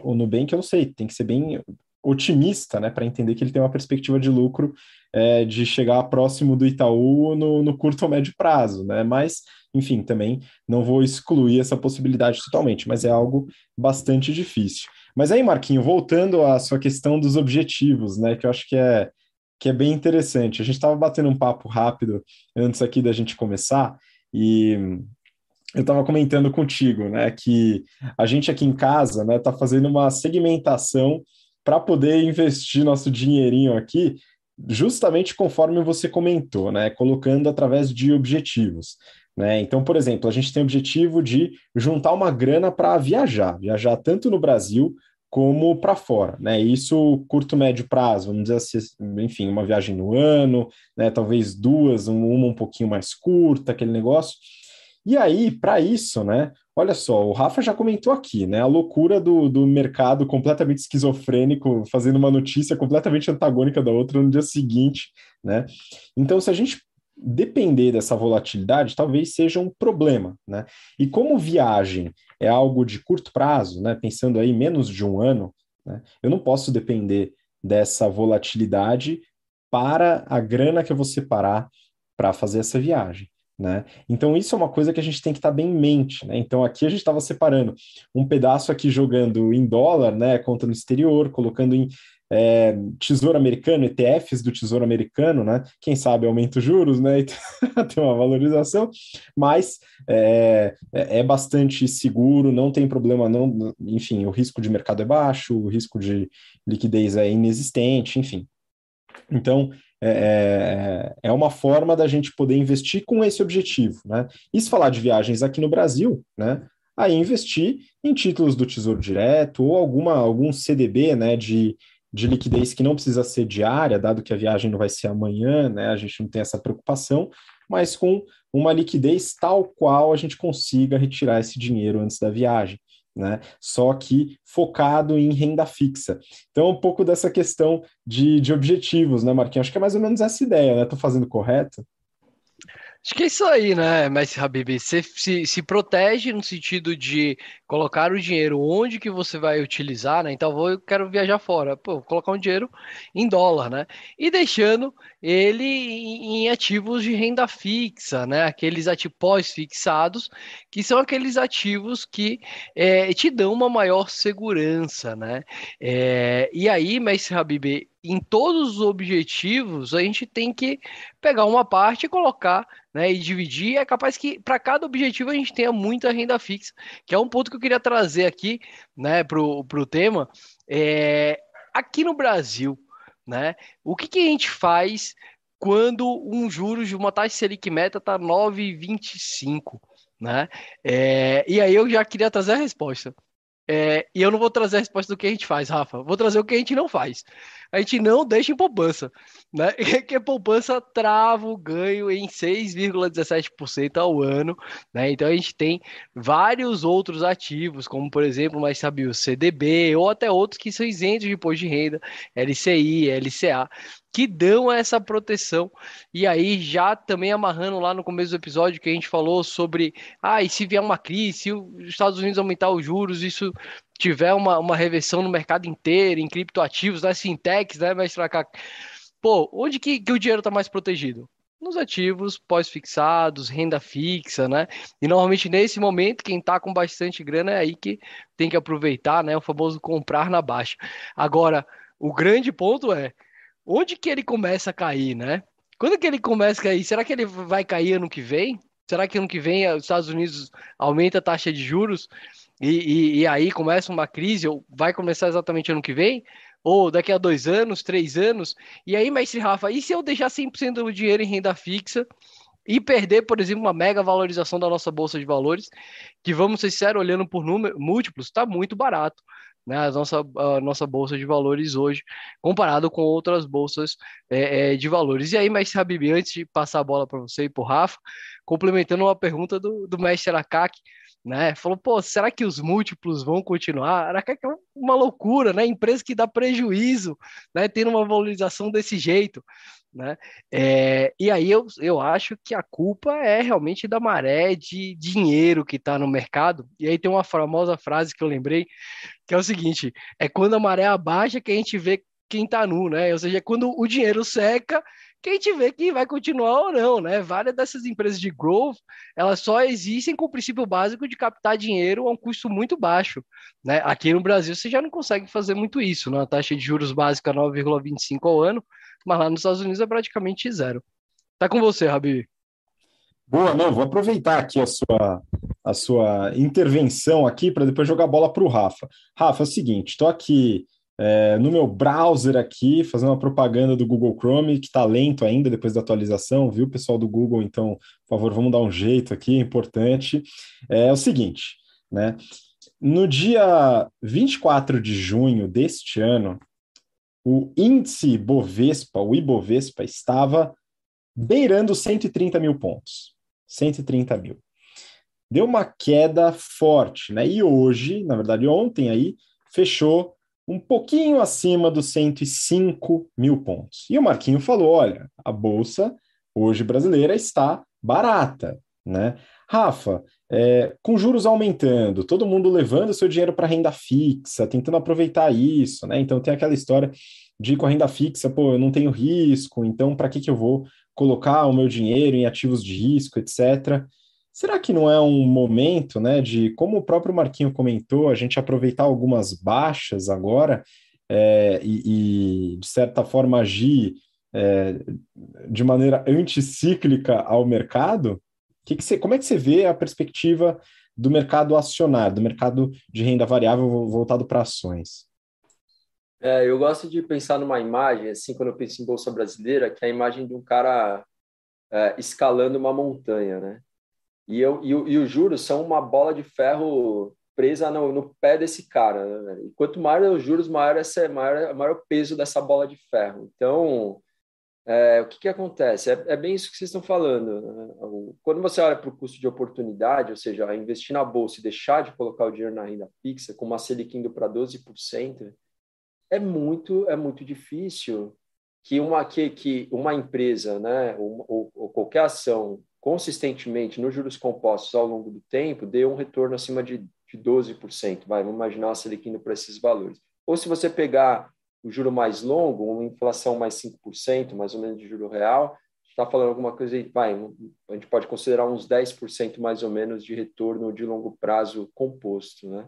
o Nubank eu sei, tem que ser bem otimista, né, para entender que ele tem uma perspectiva de lucro é, de chegar próximo do Itaú no, no, curto ou médio prazo, né? Mas, enfim, também não vou excluir essa possibilidade totalmente, mas é algo bastante difícil. Mas aí, Marquinho, voltando à sua questão dos objetivos, né, que eu acho que é que é bem interessante. A gente estava batendo um papo rápido antes aqui da gente começar e eu estava comentando contigo, né, que a gente aqui em casa, né, está fazendo uma segmentação para poder investir nosso dinheirinho aqui, justamente conforme você comentou, né? Colocando através de objetivos. Né? Então, por exemplo, a gente tem o objetivo de juntar uma grana para viajar, viajar tanto no Brasil como para fora, né? Isso curto médio prazo, vamos dizer assim, enfim, uma viagem no ano, né? Talvez duas, uma um pouquinho mais curta, aquele negócio. E aí, para isso, né, olha só, o Rafa já comentou aqui, né? A loucura do, do mercado completamente esquizofrênico, fazendo uma notícia completamente antagônica da outra no dia seguinte, né? Então, se a gente depender dessa volatilidade, talvez seja um problema, né? E como viagem é algo de curto prazo, né? Pensando aí menos de um ano, né? Eu não posso depender dessa volatilidade para a grana que eu vou separar para fazer essa viagem. Né? Então, isso é uma coisa que a gente tem que estar tá bem em mente. Né? Então, aqui a gente estava separando um pedaço aqui jogando em dólar, né? conta no exterior, colocando em é, tesouro americano, ETFs do tesouro americano, né? Quem sabe aumenta os juros, né? <laughs> E tem uma valorização, mas é, é, é, bastante seguro, não tem problema, não. Enfim, o risco de mercado é baixo, o risco de liquidez é inexistente, enfim. Então, é, é, é uma forma da gente poder investir com esse objetivo, né? E se falar de viagens aqui no Brasil, né? Aí investir em títulos do Tesouro Direto ou alguma algum CDB, né? De, de liquidez que não precisa ser diária, dado que a viagem não vai ser amanhã, né? A gente não tem essa preocupação, mas com uma liquidez tal qual a gente consiga retirar esse dinheiro antes da viagem né? Só que focado em renda fixa. Então, um pouco dessa questão de, de objetivos, né, Marquinhos? Acho que é mais ou menos essa ideia, né? Estou fazendo correto? Acho que é isso aí, né, Messi Habib? Você se, se protege no sentido de colocar o dinheiro onde que você vai utilizar, né? Então, vou, eu quero viajar fora, pô, colocar um dinheiro em dólar, né? E deixando ele em, ativos de renda fixa, né? Aqueles ativos pós-fixados, que são aqueles ativos que é, te dão uma maior segurança, né? É, e aí, Messi Habib, em todos os objetivos, a gente tem que pegar uma parte e colocar né, e dividir. É capaz que para cada objetivo a gente tenha muita renda fixa, que é um ponto que eu queria trazer aqui né, para o tema. É, aqui no Brasil, né, o que, que a gente faz quando um juros de uma taxa Selic meta está 9,25? Né? É, e aí eu já queria trazer a resposta. É, e eu não vou trazer a resposta do que a gente faz, Rafa. Vou trazer o que a gente não faz. A gente não deixa em poupança, né? <laughs> Que poupança trava o ganho em 6,17% ao ano, né? Então a gente tem vários outros ativos, como por exemplo, mais sabe o CDB ou até outros que são isentos de imposto de renda, LCI, LCA, que dão essa proteção. E aí, já também amarrando lá no começo do episódio que a gente falou sobre, ah, e se vier uma crise, se os Estados Unidos aumentar os juros, isso tiver uma, uma reversão no mercado inteiro, em criptoativos, nas fintechs, né, mestre Pô, onde que, que o dinheiro está mais protegido? nos ativos pós-fixados, renda fixa, né? E normalmente nesse momento, quem está com bastante grana é aí que tem que aproveitar, né? O famoso comprar na baixa. Agora, o grande ponto é onde que ele começa a cair, né? Quando que ele começa a cair? Será que ele vai cair ano que vem? Será que ano que vem os Estados Unidos aumenta a taxa de juros e, e, e aí começa uma crise? Ou vai começar exatamente ano que vem? Ou daqui a dois anos, três anos? E aí, mestre Rafa, e se eu deixar 100% do dinheiro em renda fixa e perder, por exemplo, uma mega valorização da nossa bolsa de valores, que vamos ser sinceros, olhando por número, múltiplos, está muito barato né, a, nossa, a nossa bolsa de valores hoje, comparado com outras bolsas é, é, de valores. E aí, mestre Habib, antes de passar a bola para você e para o Rafa, complementando uma pergunta do, do mestre Akaki, né? Falou, pô, será que os múltiplos vão continuar? É uma loucura, né? Empresa que dá prejuízo, né? Tendo uma valorização desse jeito, né? É, e aí eu, eu acho que a culpa é realmente da maré de dinheiro que está no mercado. E aí tem uma famosa frase que eu lembrei, que é o seguinte: é quando a maré abaixa que a gente vê quem está nu, né? Ou seja, é quando o dinheiro seca que a gente vê que vai continuar ou não, né? Várias dessas empresas de growth, elas só existem com o princípio básico de captar dinheiro a um custo muito baixo, né? Aqui no Brasil você já não consegue fazer muito isso, né? A taxa de juros básica 9,25 ao ano, mas lá nos Estados Unidos é praticamente zero. Tá com você, Rabi. Boa, não, vou aproveitar aqui a sua, a sua intervenção aqui para depois jogar a bola para o Rafa. Rafa, é o seguinte, estou aqui é, no meu browser aqui, fazendo uma propaganda do Google Chrome, que está lento ainda depois da atualização, viu, pessoal do Google? Então, por favor, vamos dar um jeito aqui, é importante. É, é o seguinte, né? No dia 24 de junho deste ano, o índice Bovespa, o Ibovespa, estava beirando 130 mil pontos. 130 mil. deu uma queda forte, né? E hoje, na verdade, ontem aí, fechou um pouquinho acima dos 105 mil pontos. E o Marquinho falou: olha, a bolsa hoje brasileira está barata, né? Rafa, é, com juros aumentando, todo mundo levando seu dinheiro para renda fixa, tentando aproveitar isso, né? Então tem aquela história de com a renda fixa, pô, eu não tenho risco, então para que, que eu vou colocar o meu dinheiro em ativos de risco, etc. Será que não é um momento, né, de, como o próprio Marquinho comentou, a gente aproveitar algumas baixas agora é, e, e, de certa forma, agir é, de maneira anticíclica ao mercado? Que que você, como é que você vê a perspectiva do mercado acionário, do mercado de renda variável voltado para ações? É, eu gosto de pensar numa imagem, assim, quando eu penso em Bolsa Brasileira, que é a imagem de um cara é, escalando uma montanha, né? E, eu, e, e os juros são uma bola de ferro presa no, no pé desse cara. Né? E quanto maior os juros, maior, essa, maior, maior o peso dessa bola de ferro. Então, é, o que, que acontece? É, é, bem isso que vocês estão falando. Né? Quando você olha para o custo de oportunidade, ou seja, investir na bolsa e deixar de colocar o dinheiro na renda fixa, com uma Selic indo para 12%, é muito, é muito difícil que uma, que, que uma empresa, né, ou, ou, ou qualquer ação consistentemente nos juros compostos ao longo do tempo dê um retorno acima de, de 12%. Vai, vamos imaginar a Selic indo para esses valores. Ou se você pegar o juro mais longo, uma inflação mais 5%, mais ou menos de juro real, está falando alguma coisa aí, vai, a gente pode considerar uns 10% mais ou menos de retorno de longo prazo composto, né?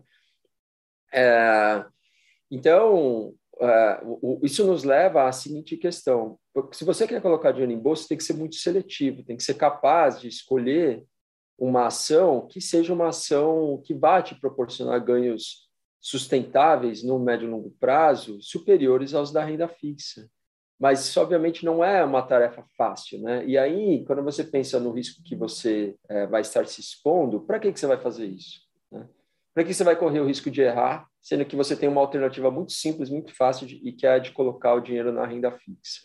É, então, uh, isso nos leva à seguinte questão: se você quer colocar dinheiro em bolsa, tem que ser muito seletivo, tem que ser capaz de escolher uma ação que seja uma ação que vá te proporcionar ganhos sustentáveis no médio e longo prazo superiores aos da renda fixa. Mas isso, obviamente, não é uma tarefa fácil, né? E aí, quando você pensa no risco que você é, vai estar se expondo, para que, que você vai fazer isso? Né? Para que você vai correr o risco de errar sendo que você tem uma alternativa muito simples, muito fácil de, e que é a de colocar o dinheiro na renda fixa.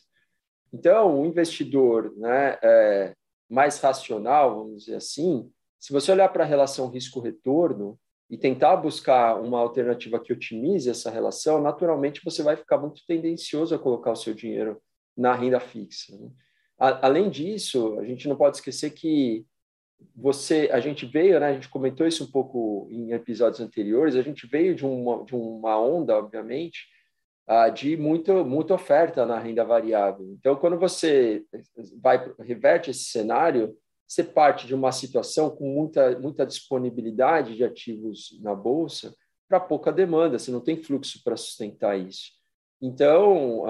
Então, o investidor né, é, mais racional, vamos dizer assim, se você olhar para a relação risco-retorno e tentar buscar uma alternativa que otimize essa relação, naturalmente você vai ficar muito tendencioso a colocar o seu dinheiro na renda fixa. Né? Além disso, a gente não pode esquecer que você, a gente veio, né, a gente comentou isso um pouco em episódios anteriores, a gente veio de uma, de uma onda, obviamente, uh, de muita, muita oferta na renda variável. Então, quando você vai reverte esse cenário, você parte de uma situação com muita, muita disponibilidade de ativos na bolsa para pouca demanda, você não tem fluxo para sustentar isso. Então,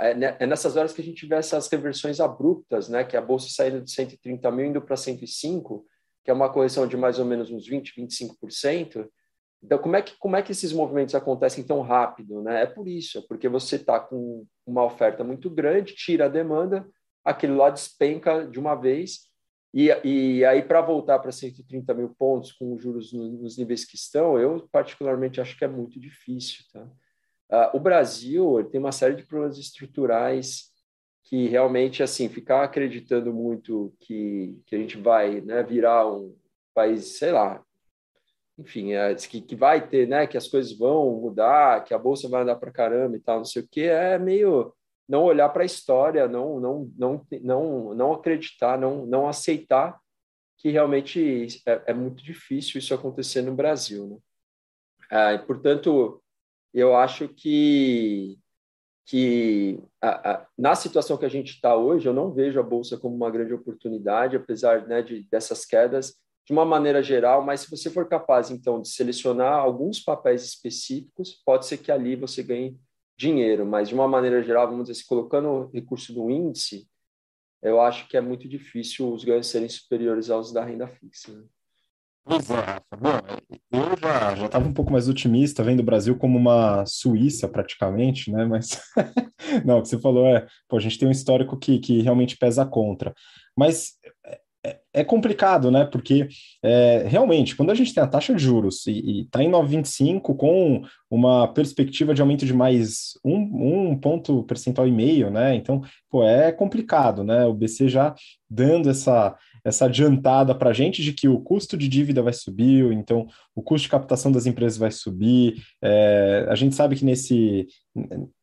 é, é, nessas horas que a gente vê essas reversões abruptas, né? Que a bolsa saindo de 130 mil indo para 105, que é uma correção de mais ou menos uns 20, 25%. Então, como é que, como é que esses movimentos acontecem tão rápido? Né? É por isso, é porque você está com uma oferta muito grande, tira a demanda, aquele lá despenca de uma vez, e, e aí para voltar para 130 mil pontos com os juros nos níveis que estão, eu particularmente acho que é muito difícil. Tá? Uh, o Brasil tem uma série de problemas estruturais que realmente, assim, ficar acreditando muito que, que a gente vai né, virar um país, sei lá, enfim, é, que, que vai ter, né, que as coisas vão mudar, que a bolsa vai andar para caramba e tal, não sei o que, é meio não olhar para a história, não, não, não, não, não acreditar, não, não aceitar que realmente é, é muito difícil isso acontecer no Brasil, né? Ah, portanto, eu acho que, que a, a, na situação que a gente está hoje, eu não vejo a Bolsa como uma grande oportunidade, apesar né, de, dessas quedas, de uma maneira geral, mas se você for capaz, então, de selecionar alguns papéis específicos, pode ser que ali você ganhe dinheiro, mas de uma maneira geral, vamos dizer, se colocando o recurso do índice, eu acho que é muito difícil os ganhos serem superiores aos da renda fixa. Né? Exato. Bom, eu já estava um pouco mais otimista, vendo o Brasil como uma Suíça praticamente, né? Mas <laughs> não, o que você falou é, pô, a gente tem um histórico que, que realmente pesa contra. Mas é, é complicado, né? Porque é, realmente, quando a gente tem a taxa de juros e está em 9,25 com uma perspectiva de aumento de mais um, um ponto percentual e meio, né? Então, pô, é complicado, né? O BC já dando essa essa adiantada para a gente de que o custo de dívida vai subir, então o custo de captação das empresas vai subir. É, a gente sabe que nesse,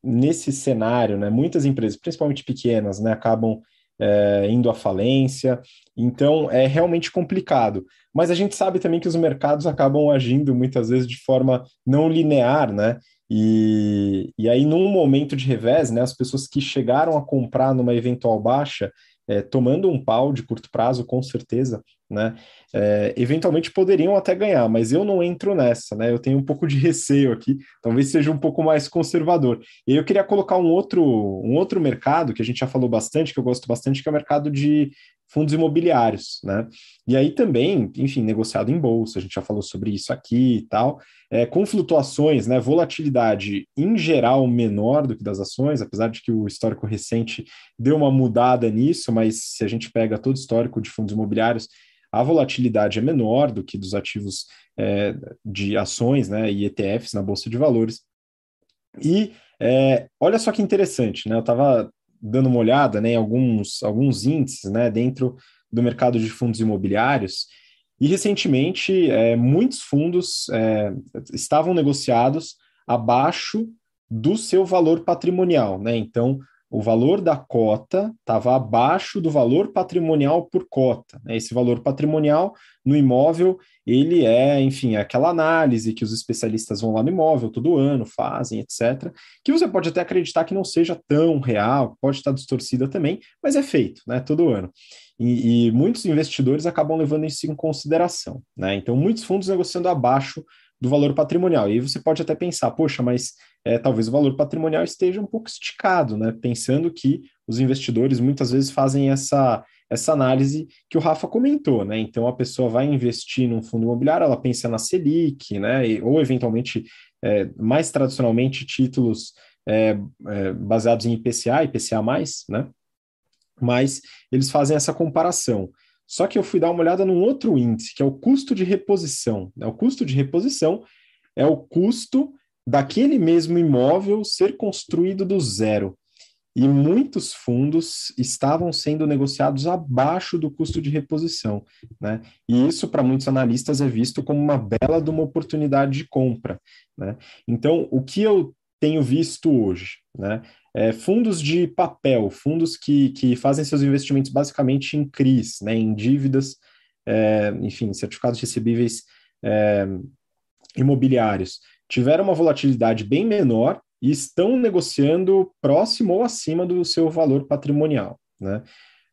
nesse cenário, né, muitas empresas, principalmente pequenas, né, acabam é, indo à falência, então é realmente complicado. Mas a gente sabe também que os mercados acabam agindo muitas vezes de forma não linear, né? E, e aí, num momento de revés, né, as pessoas que chegaram a comprar numa eventual baixa, é, tomando um pau de curto prazo, com certeza, né? É, eventualmente poderiam até ganhar, mas eu não entro nessa, né? Eu tenho um pouco de receio aqui, talvez seja um pouco mais conservador. E eu queria colocar um outro, um outro mercado que a gente já falou bastante, que eu gosto bastante, que é o mercado de fundos imobiliários, né? E aí também, enfim, negociado em bolsa, a gente já falou sobre isso aqui e tal, é, com flutuações, né? Volatilidade em geral menor do que das ações, apesar de que o histórico recente deu uma mudada nisso, mas se a gente pega todo o histórico de fundos imobiliários, a volatilidade é menor do que dos ativos é, de ações né, e ETFs na Bolsa de Valores. E é, olha só que interessante, né? Eu estava dando uma olhada né, em alguns, alguns índices né, dentro do mercado de fundos imobiliários, e recentemente é, muitos fundos é, estavam negociados abaixo do seu valor patrimonial, né? Então, o valor da cota estava abaixo do valor patrimonial por cota. Né? Esse valor patrimonial no imóvel, ele é, enfim, é aquela análise que os especialistas vão lá no imóvel todo ano, fazem, etc., que você pode até acreditar que não seja tão real, pode estar distorcida também, mas é feito, né, todo ano. E, e muitos investidores acabam levando isso em consideração, né? Então, muitos fundos negociando abaixo do valor patrimonial. E aí você pode até pensar, poxa, mas é, talvez o valor patrimonial esteja um pouco esticado, né? Pensando que os investidores muitas vezes fazem essa, essa análise que o Rafa comentou, né? Então a pessoa vai investir num fundo imobiliário, ela pensa na Selic, né? E, ou eventualmente, é, mais tradicionalmente, títulos é, é baseados em IPCA, IPCA, né? Mas eles fazem essa comparação. Só que eu fui dar uma olhada num outro índice, que é o custo de reposição. Né? O custo de reposição é o custo daquele mesmo imóvel ser construído do zero. E muitos fundos estavam sendo negociados abaixo do custo de reposição. Né? E isso, para muitos analistas, é visto como uma bela de uma oportunidade de compra. Né? Então, o que eu tenho visto hoje? Né? É, fundos de papel, fundos que, que fazem seus investimentos basicamente em CRIs, né, em dívidas, é, enfim, certificados recebíveis é, imobiliários, tiveram uma volatilidade bem menor e estão negociando próximo ou acima do seu valor patrimonial. Né?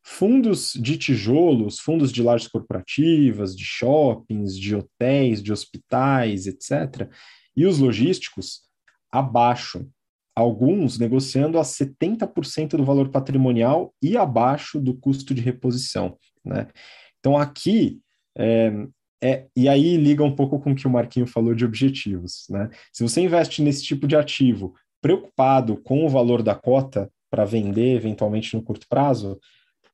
Fundos de tijolos, fundos de lajes corporativas, de shoppings, de hotéis, de hospitais, etc., e os logísticos abaixo alguns negociando a 70% do valor patrimonial e abaixo do custo de reposição. Né? Então, aqui, é, é, e aí liga um pouco com o que o Marquinho falou de objetivos. Né? Se você investe nesse tipo de ativo preocupado com o valor da cota para vender eventualmente no curto prazo,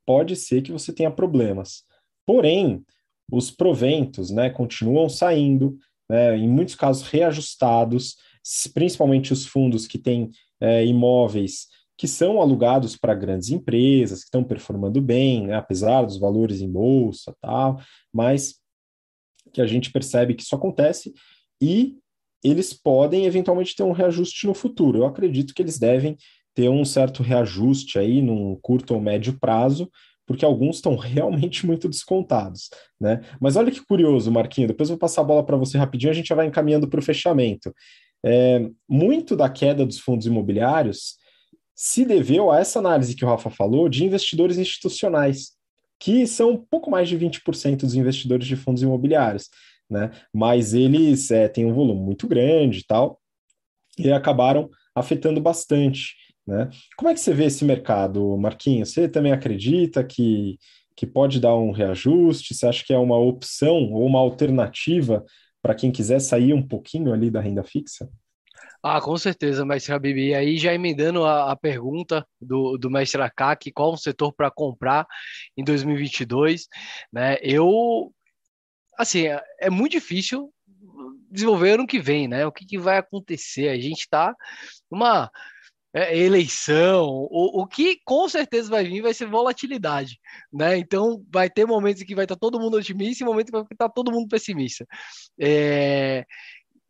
pode ser que você tenha problemas. Porém, os proventos né, continuam saindo, né, em muitos casos reajustados, principalmente os fundos que têm é, imóveis que são alugados para grandes empresas, que estão performando bem, né, apesar dos valores em bolsa tal, mas que a gente percebe que isso acontece e eles podem eventualmente ter um reajuste no futuro. Eu acredito que eles devem ter um certo reajuste aí num curto ou médio prazo, porque alguns estão <laughs> realmente muito descontados, né? Mas olha que curioso, Marquinho, depois eu vou passar a bola para você rapidinho, a gente já vai encaminhando para o fechamento. É, muito da queda dos fundos imobiliários se deveu a essa análise que o Rafa falou de investidores institucionais, que são um pouco mais de 20% dos investidores de fundos imobiliários, né? Mas eles é, têm um volume muito grande e tal, e acabaram afetando bastante. Né? Como é que você vê esse mercado, Marquinhos? Você também acredita que, que pode dar um reajuste? Você acha que é uma opção ou uma alternativa para quem quiser sair um pouquinho ali da renda fixa? Ah, com certeza, mestre Habib. E aí, já emendando a, a pergunta do, do mestre Akaki, qual o setor para comprar em 2022, né? Eu, assim, é, é muito difícil desenvolver ano que vem, né? O que, que vai acontecer? A gente está numa é, eleição, o, o que com certeza vai vir vai ser volatilidade, né? Então vai ter momentos em que vai estar todo mundo otimista e momentos em que vai estar todo mundo pessimista. É,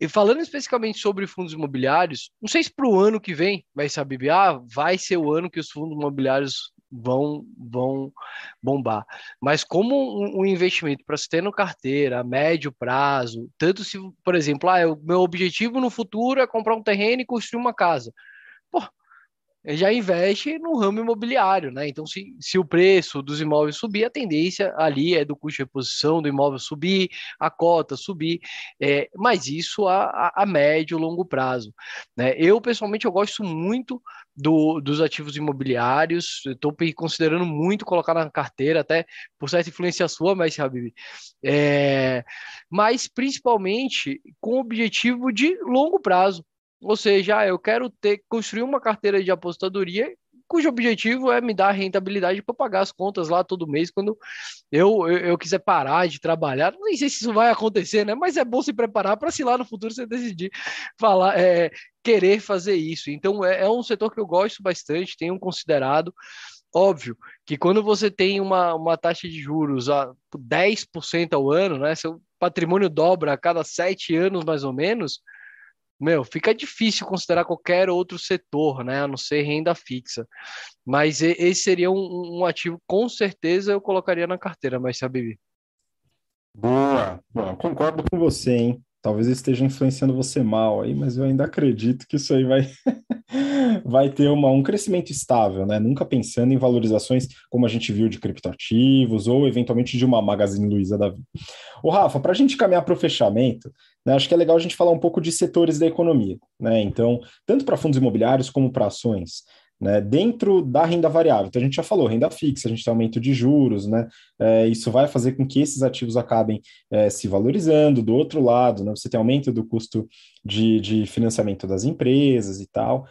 e falando especificamente sobre fundos imobiliários, não sei se para o ano que vem vai saber, ah, vai ser o ano que os fundos imobiliários vão, vão bombar. Mas como um, um investimento para se ter no carteira, a médio prazo, tanto se, por exemplo, ah, o meu objetivo no futuro é comprar um terreno e construir uma casa. Pô, já investe no ramo imobiliário, né? Então, se, se o preço dos imóveis subir, a tendência ali é do custo de reposição do imóvel subir, a cota subir, é, mas isso a, a, médio e longo prazo. Né? Eu, pessoalmente, eu gosto muito do, dos ativos imobiliários, estou considerando muito colocar na carteira, até por certa influência sua, mas, Habib, é, mas principalmente com o objetivo de longo prazo. Ou seja, ah, eu quero ter construir uma carteira de apostadoria cujo objetivo é me dar rentabilidade para pagar as contas lá todo mês quando eu, eu, eu, quiser parar de trabalhar. Não sei se isso vai acontecer, né? Mas é bom se preparar para se lá no futuro você decidir falar, é, querer fazer isso. Então é, é um setor que eu gosto bastante, tenho considerado. Óbvio que quando você tem uma, uma taxa de juros a 10% ao ano, né? Seu patrimônio dobra a cada sete anos, mais ou menos meu, fica difícil considerar qualquer outro setor, né, a não ser renda fixa. Mas esse seria um, um ativo, com certeza eu colocaria na carteira, mas sabe? Boa, Bom, concordo com você, hein? Talvez esteja influenciando você mal aí, mas eu ainda acredito que isso aí vai, <laughs> vai ter uma, um crescimento estável, né? Nunca pensando em valorizações como a gente viu de criptoativos ou eventualmente de uma Magazine Luiza da vida. O Rafa, para a gente caminhar para o fechamento, né, acho que é legal a gente falar um pouco de setores da economia, né? Então, tanto para fundos imobiliários como para ações né, dentro da renda variável. Então, a gente já falou, renda fixa, a gente tem aumento de juros, né, é, isso vai fazer com que esses ativos acabem é, se valorizando. Do outro lado, né, você tem aumento do custo de, de financiamento das empresas e tal.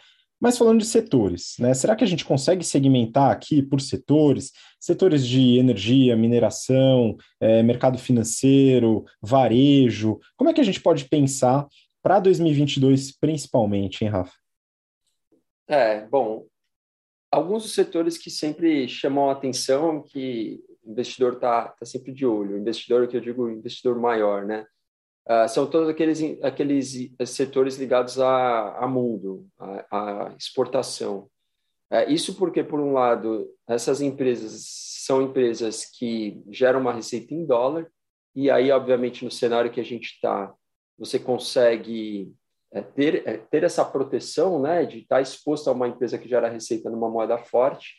Mas falando de setores, né, será que a gente consegue segmentar aqui por setores? Setores de energia, mineração, é, mercado financeiro, varejo. Como é que a gente pode pensar para 2022, principalmente, hein, Rafa? É, bom, alguns dos setores que sempre chamam a atenção, que o investidor está tá sempre de olho, o investidor que eu digo investidor maior, né? Uh, são todos aqueles, aqueles setores ligados a, a mundo, a, a exportação. Uh, isso porque, por um lado, essas empresas são empresas que geram uma receita em dólar, e aí, obviamente, no cenário que a gente está, você consegue é, ter, é, ter essa proteção né, de estar exposto a uma empresa que gera receita numa moeda forte,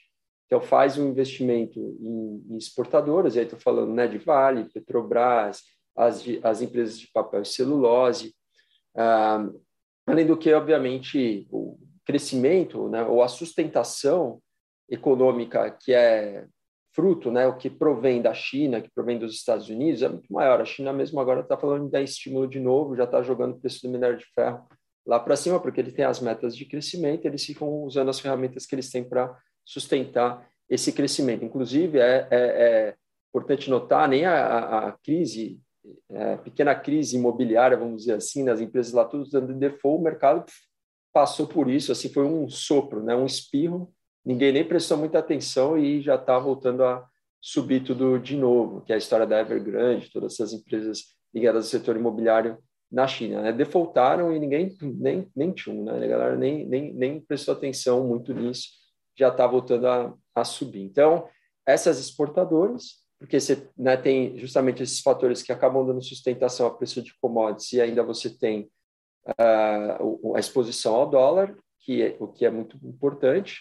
então faz um investimento em, em exportadoras, e aí estou falando né, de Vale, Petrobras, as, as empresas de papel e celulose, ah, além do que, obviamente, o crescimento né, ou a sustentação econômica que é fruto, né, o que provém da China, que provém dos Estados Unidos, é muito maior. A China mesmo agora está falando de dar estímulo de novo, já está jogando o preço do minério de ferro lá para cima, porque ele tem as metas de crescimento, eles ficam usando as ferramentas que eles têm para sustentar esse crescimento. Inclusive, é, é, é importante notar, nem a, a crise, é, pequena crise imobiliária, vamos dizer assim, nas empresas lá, tudo dando default, o mercado passou por isso, assim, foi um sopro, né, um espirro, ninguém nem prestou muita atenção e já está voltando a subir tudo de novo, que é a história da Evergrande, todas essas empresas ligadas ao setor imobiliário na China, né? Defaultaram e ninguém nem nem tchum, né? A galera nem, nem, nem prestou atenção muito nisso, já está voltando a, a subir. Então, essas exportadoras, porque você né, tem justamente esses fatores que acabam dando sustentação a preço de commodities e ainda você tem uh, a exposição ao dólar, que é, o que é muito importante,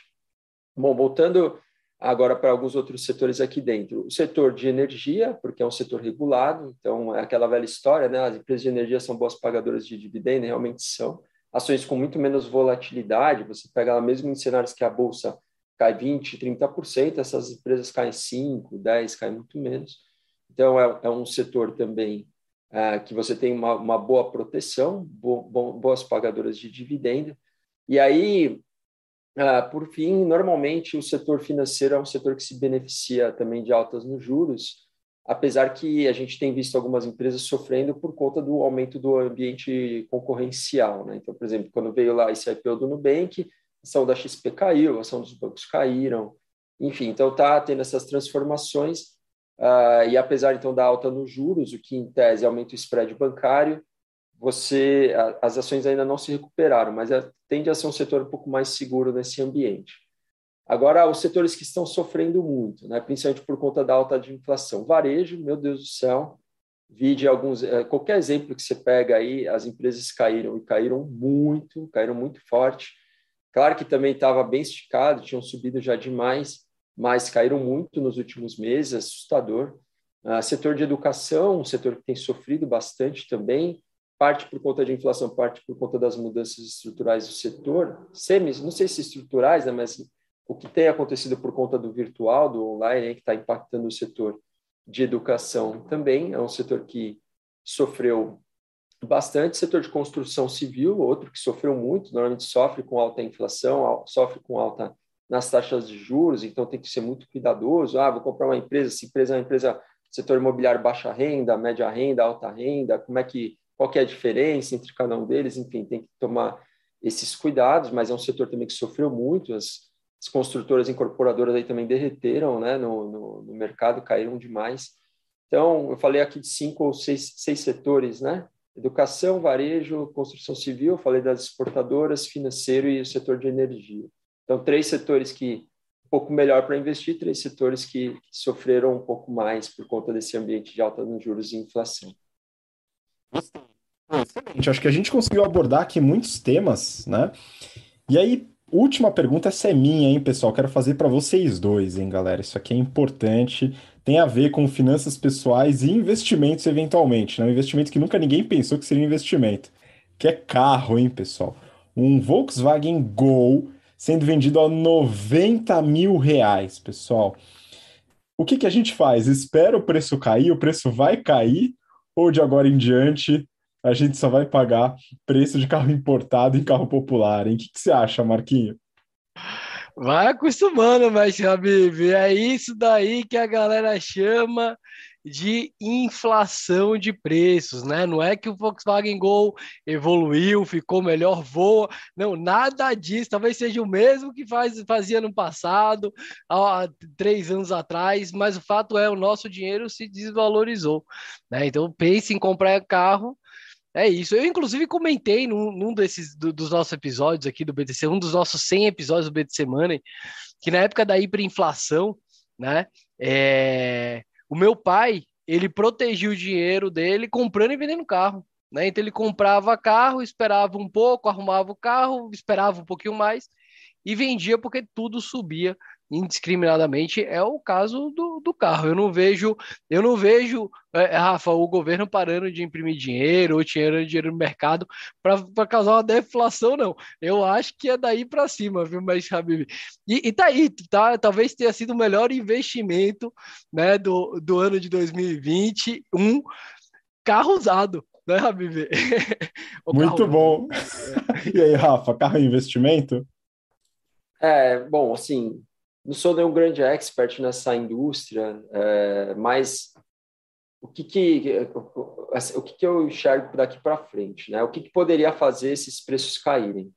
Bom, voltando agora para alguns outros setores aqui dentro. O setor de energia, porque é um setor regulado, então é aquela velha história, né? As empresas de energia são boas pagadoras de dividendo, realmente são. Ações com muito menos volatilidade, você pega lá mesmo em cenários que a bolsa cai 20, 30%, essas empresas caem 5, 10, caem muito menos. Então é, é um setor também é, que você tem uma, uma boa proteção, bo, bo, boas pagadoras de dividendo. E aí ah, por fim, normalmente o setor financeiro é um setor que se beneficia também de altas nos juros, apesar que a gente tem visto algumas empresas sofrendo por conta do aumento do ambiente concorrencial. Né? Então, por exemplo, quando veio lá esse IPO do Nubank, ação da XP caiu, a ação dos bancos caíram, enfim, então está tendo essas transformações, uh, e apesar então da alta nos juros, o que em tese aumenta o spread bancário, você a, as ações ainda não se recuperaram, mas a, tende a ser um setor um pouco mais seguro nesse ambiente. Agora, os setores que estão sofrendo muito, né, principalmente por conta da alta de inflação. Varejo, meu Deus do céu, vide alguns, eh, qualquer exemplo que você pega aí, as empresas caíram e caíram muito, caíram muito forte. Claro que também estava bem esticado, tinham subido já demais, mas caíram muito nos últimos meses, assustador. Uh, setor de educação, um setor que tem sofrido bastante também, parte por conta de inflação, parte por conta das mudanças estruturais do setor, semis, não sei se estruturais, né, mas o que tem acontecido por conta do virtual, do online, que está impactando o setor de educação também, é um setor que sofreu bastante. Setor de construção civil, outro que sofreu muito, normalmente sofre com alta inflação, sofre com alta nas taxas de juros, então tem que ser muito cuidadoso. Ah, vou comprar uma empresa, se empresa é uma empresa setor imobiliário baixa renda, média renda, alta renda, como é que qual que é a diferença entre cada um deles? Enfim, tem que tomar esses cuidados, mas é um setor também que sofreu muito, as as construtoras incorporadoras aí também derreteram né, no, no, no, mercado, caíram demais. Então, eu falei aqui de cinco ou seis, seis setores, né? Educação, varejo, construção civil, falei das exportadoras, financeiro e o setor de energia. Então, três setores que um pouco melhor para investir, três setores que, que, sofreram um pouco mais por conta desse ambiente de alta nos juros e inflação. Excelente, acho que a gente conseguiu abordar aqui muitos temas, né? E aí, Última pergunta, essa é minha, hein, pessoal? Quero fazer para vocês dois, hein, galera? Isso aqui é importante, tem a ver com finanças pessoais e investimentos, eventualmente, né? Um investimento que nunca ninguém pensou que seria um investimento, que é carro, hein, pessoal? Um Volkswagen Gol sendo vendido a 90 mil reais, pessoal. O que que a gente faz? Espera o preço cair, o preço vai cair, ou de agora em diante a gente só vai pagar preço de carro importado em carro popular, hein? O que, que você acha, Marquinho? Vai acostumando, mas, Habib, é isso daí que a galera chama de inflação de preços, né? Não é que o Volkswagen Gol evoluiu, ficou melhor, voa. Não, nada disso. Talvez seja o mesmo que faz, fazia no passado, há três anos atrás, mas o fato é o nosso dinheiro se desvalorizou. Né? Então pense em comprar carro é isso. Eu, inclusive, comentei num, num desses do, dos nossos episódios aqui do BTC, um dos nossos 100 episódios do BTC Money, que na época da hiperinflação, né, é, o meu pai, ele protegia o dinheiro dele comprando e vendendo carro. Né? Então, ele comprava carro, esperava um pouco, arrumava o carro, esperava um pouquinho mais e vendia porque tudo subia indiscriminadamente é o caso do, do carro. Eu não vejo, eu não vejo, é, Rafa, o governo parando de imprimir dinheiro ou tirando dinheiro no mercado para causar uma deflação, não. Eu acho que é daí para cima, viu, mas Habib? E, e tá aí, tá? Talvez tenha sido o melhor investimento né, do, do ano de 2020, um carro usado. Né, Habib? <laughs> Muito carro... bom. <laughs> e aí, Rafa, carro é investimento? É, bom, assim, não sou nenhum grande expert nessa indústria, é, mas o que que o que que eu enxergo daqui para frente, né? O que, que poderia fazer esses preços caírem?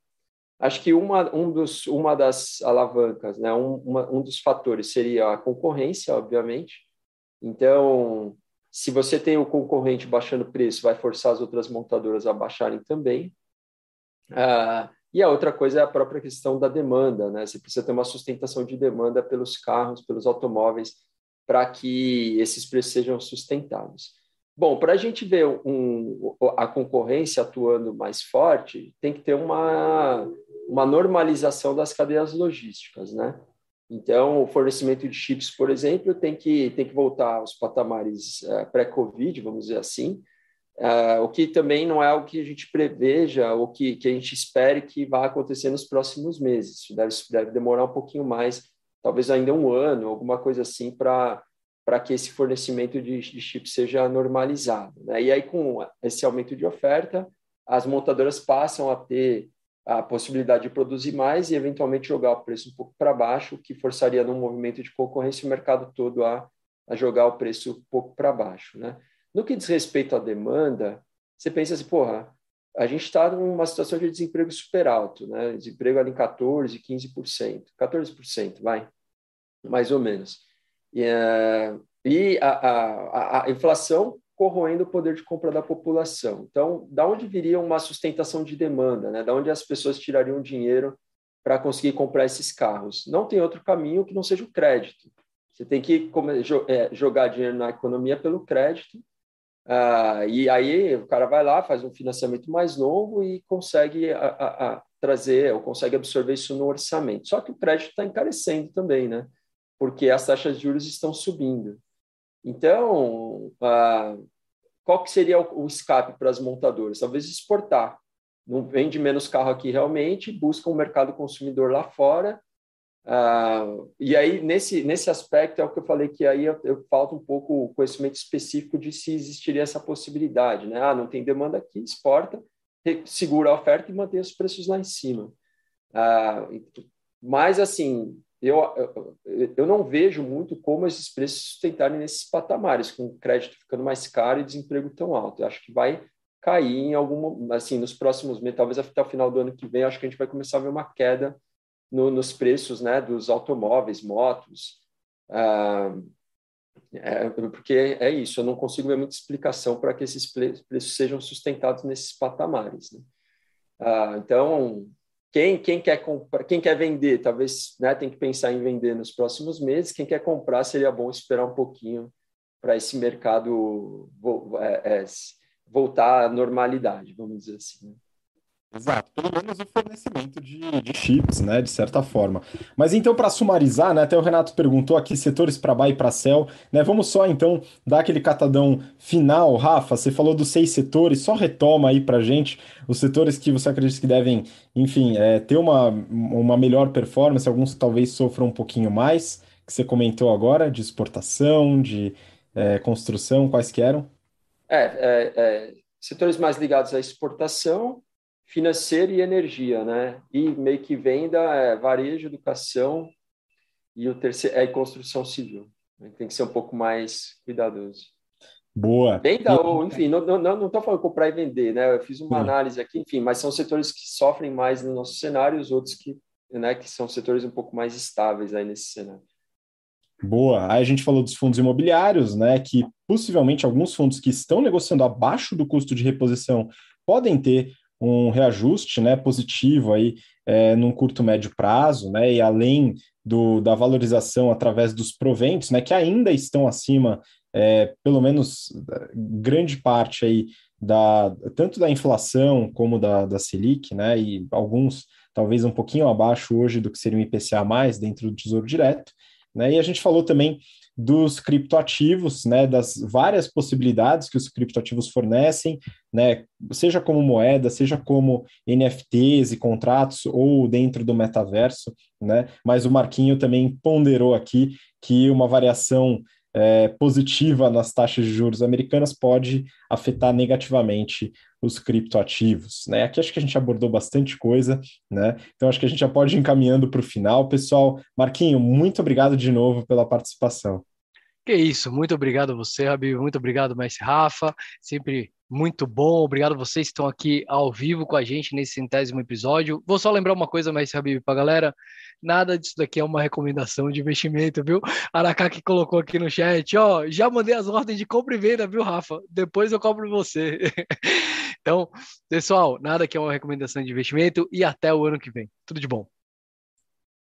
Acho que uma um dos uma das alavancas, né? Um, uma, um dos fatores seria a concorrência, obviamente. Então, se você tem o concorrente baixando preço, vai forçar as outras montadoras a baixarem também. Ah, e a outra coisa é a própria questão da demanda, né? Você precisa ter uma sustentação de demanda pelos carros, pelos automóveis, para que esses preços sejam sustentáveis. Bom, para a gente ver um, a concorrência atuando mais forte, tem que ter uma, uma normalização das cadeias logísticas, né? Então, o fornecimento de chips, por exemplo, tem que, tem que voltar aos patamares é, pré-Covid, vamos dizer assim, Uh, o que também não é algo que a gente preveja ou que, que a gente espere que vá acontecer nos próximos meses. Deve, deve demorar um pouquinho mais, talvez ainda um ano, alguma coisa assim, para que esse fornecimento de, de seja normalizado. Né? E aí, com esse aumento de oferta, as montadoras passam a ter a possibilidade de produzir mais e, eventualmente, jogar o preço um pouco para baixo, o que forçaria, num movimento de concorrência, o mercado todo a, a jogar o preço um pouco para baixo. Né? No que diz respeito à demanda, você pensa assim, porra, a gente está numa situação de desemprego super alto, né? Desemprego ali em 14%, 15%, 14%, vai, mais ou menos. E, uh, e a, a, a, inflação corroendo o poder de compra da população. Então, da onde viria uma sustentação de demanda, né? Da onde as pessoas tirariam dinheiro para conseguir comprar esses carros? Não tem outro caminho que não seja o crédito. Você tem que é, jogar dinheiro na economia pelo crédito ah, e aí o cara vai lá, faz um financiamento mais novo e consegue a, a, a trazer, ou consegue absorver isso no orçamento. Só que o crédito está encarecendo também, né? Porque as taxas de juros estão subindo. Então, ah, qual que seria o, o escape para as montadoras? Talvez exportar. Não vende menos carro aqui realmente, busca um mercado consumidor lá fora Uh, e aí, nesse, nesse aspecto, é o que eu falei que aí eu, eu falta um pouco o conhecimento específico de se existiria essa possibilidade. Né? Ah, não tem demanda aqui, exporta, segura a oferta e mantém os preços lá em cima. Uh, mas, assim, eu, eu, eu não vejo muito como esses preços sustentarem nesses patamares, com crédito ficando mais caro e desemprego tão alto. Eu acho que vai cair em algum, assim, nos próximos meses, talvez até o final do ano que vem, acho que a gente vai começar a ver uma queda no, nos preços né, dos automóveis, motos, ah, é, porque é isso, eu não consigo ver muita explicação para que esses preços sejam sustentados nesses patamares. Né? Ah, então, quem, quem quer comprar, quem quer vender, talvez né, tem que pensar em vender nos próximos meses. Quem quer comprar, seria bom esperar um pouquinho para esse mercado é, é, voltar à normalidade, vamos dizer assim. Né? Exato, pelo menos o fornecimento de, de chips, né, de certa forma. Mas então, para sumarizar, né, até o Renato perguntou aqui setores para buy e para sell, né, vamos só então dar aquele catadão final, Rafa, você falou dos seis setores, só retoma aí para gente os setores que você acredita que devem, enfim, é, ter uma, uma melhor performance, alguns talvez sofram um pouquinho mais, que você comentou agora, de exportação, de é, construção, quais que eram? É, é, é setores mais ligados à exportação, financeiro e energia, né? E meio que venda, é, varejo, educação e o terceiro é construção civil. Tem que ser um pouco mais cuidadoso. Boa. Venda, e... ou, enfim, não estou não, não, não falando comprar e vender, né? Eu fiz uma análise aqui, enfim, mas são setores que sofrem mais no nosso cenário, os outros que, né, que são setores um pouco mais estáveis aí nesse cenário. Boa. Aí a gente falou dos fundos imobiliários, né? Que possivelmente alguns fundos que estão negociando abaixo do custo de reposição podem ter um reajuste né, positivo aí é, num curto médio prazo, né, e além do, da valorização através dos proventos, né, que ainda estão acima, é, pelo menos grande parte aí da tanto da inflação como da, da Selic, né, e alguns talvez um pouquinho abaixo hoje do que seria o IPCA mais dentro do Tesouro Direto, né, e a gente falou também dos criptoativos, né, das várias possibilidades que os criptoativos fornecem, né, seja como moeda, seja como NFTs e contratos ou dentro do metaverso, né, mas o Marquinho também ponderou aqui que uma variação é, positiva nas taxas de juros americanas pode afetar negativamente os criptoativos, né? Aqui acho que a gente abordou bastante coisa, né? Então acho que a gente já pode ir encaminhando para o final. Pessoal, Marquinho, muito obrigado de novo pela participação. Que isso, muito obrigado a você, Rabi, muito obrigado, Mestre Rafa, sempre muito bom, obrigado a vocês que estão aqui ao vivo com a gente nesse centésimo episódio. Vou só lembrar uma coisa, Mestre Habib, para galera, nada disso daqui é uma recomendação de investimento, viu? Aracá que colocou aqui no chat, ó, já mandei as ordens de compra e venda, viu, Rafa? Depois eu cobro você. <laughs> então, pessoal, nada que é uma recomendação de investimento e até o ano que vem. Tudo de bom.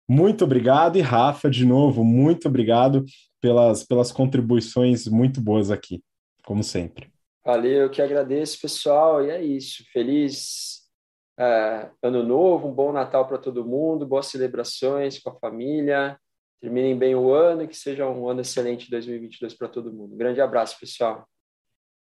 Muito obrigado e Rafa, de novo, muito obrigado pelas, pelas contribuições muito boas aqui, como sempre. Valeu, eu que agradeço, pessoal, e é isso. Feliz é, Ano Novo, um bom Natal para todo mundo, boas celebrações com a família, terminem bem o ano e que seja um ano excelente 2022 para todo mundo. Um grande abraço, pessoal.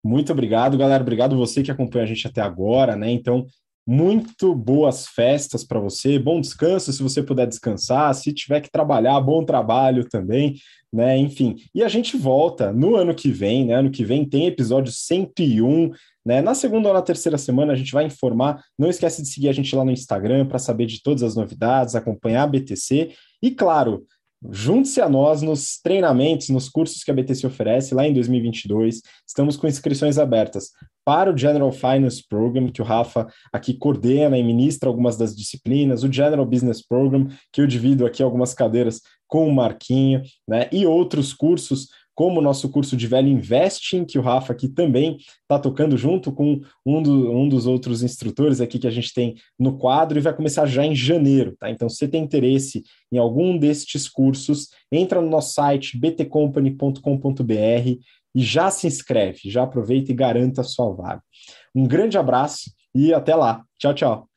Muito obrigado, galera. Obrigado você que acompanha a gente até agora, né? Então, muito boas festas para você, bom descanso se você puder descansar, se tiver que trabalhar, bom trabalho também, né? Enfim, e a gente volta no ano que vem, né? Ano que vem tem episódio 101, né? Na segunda ou na terceira semana a gente vai informar. Não esquece de seguir a gente lá no Instagram para saber de todas as novidades, acompanhar a BTC e, claro, Junte-se a nós nos treinamentos, nos cursos que a BTC oferece lá em 2022. Estamos com inscrições abertas para o General Finance Program, que o Rafa aqui coordena e ministra algumas das disciplinas, o General Business Program, que eu divido aqui algumas cadeiras com o Marquinho, né, e outros cursos como o nosso curso de Velho Investing, que o Rafa aqui também está tocando junto com um, do, um, dos outros instrutores aqui que a gente tem no quadro e vai começar já em janeiro, tá? Então, se você tem interesse em algum destes cursos, entra no nosso site btcompany.com.br e já se inscreve, já aproveita e garanta a sua vaga. Um grande abraço e até lá. Tchau, tchau.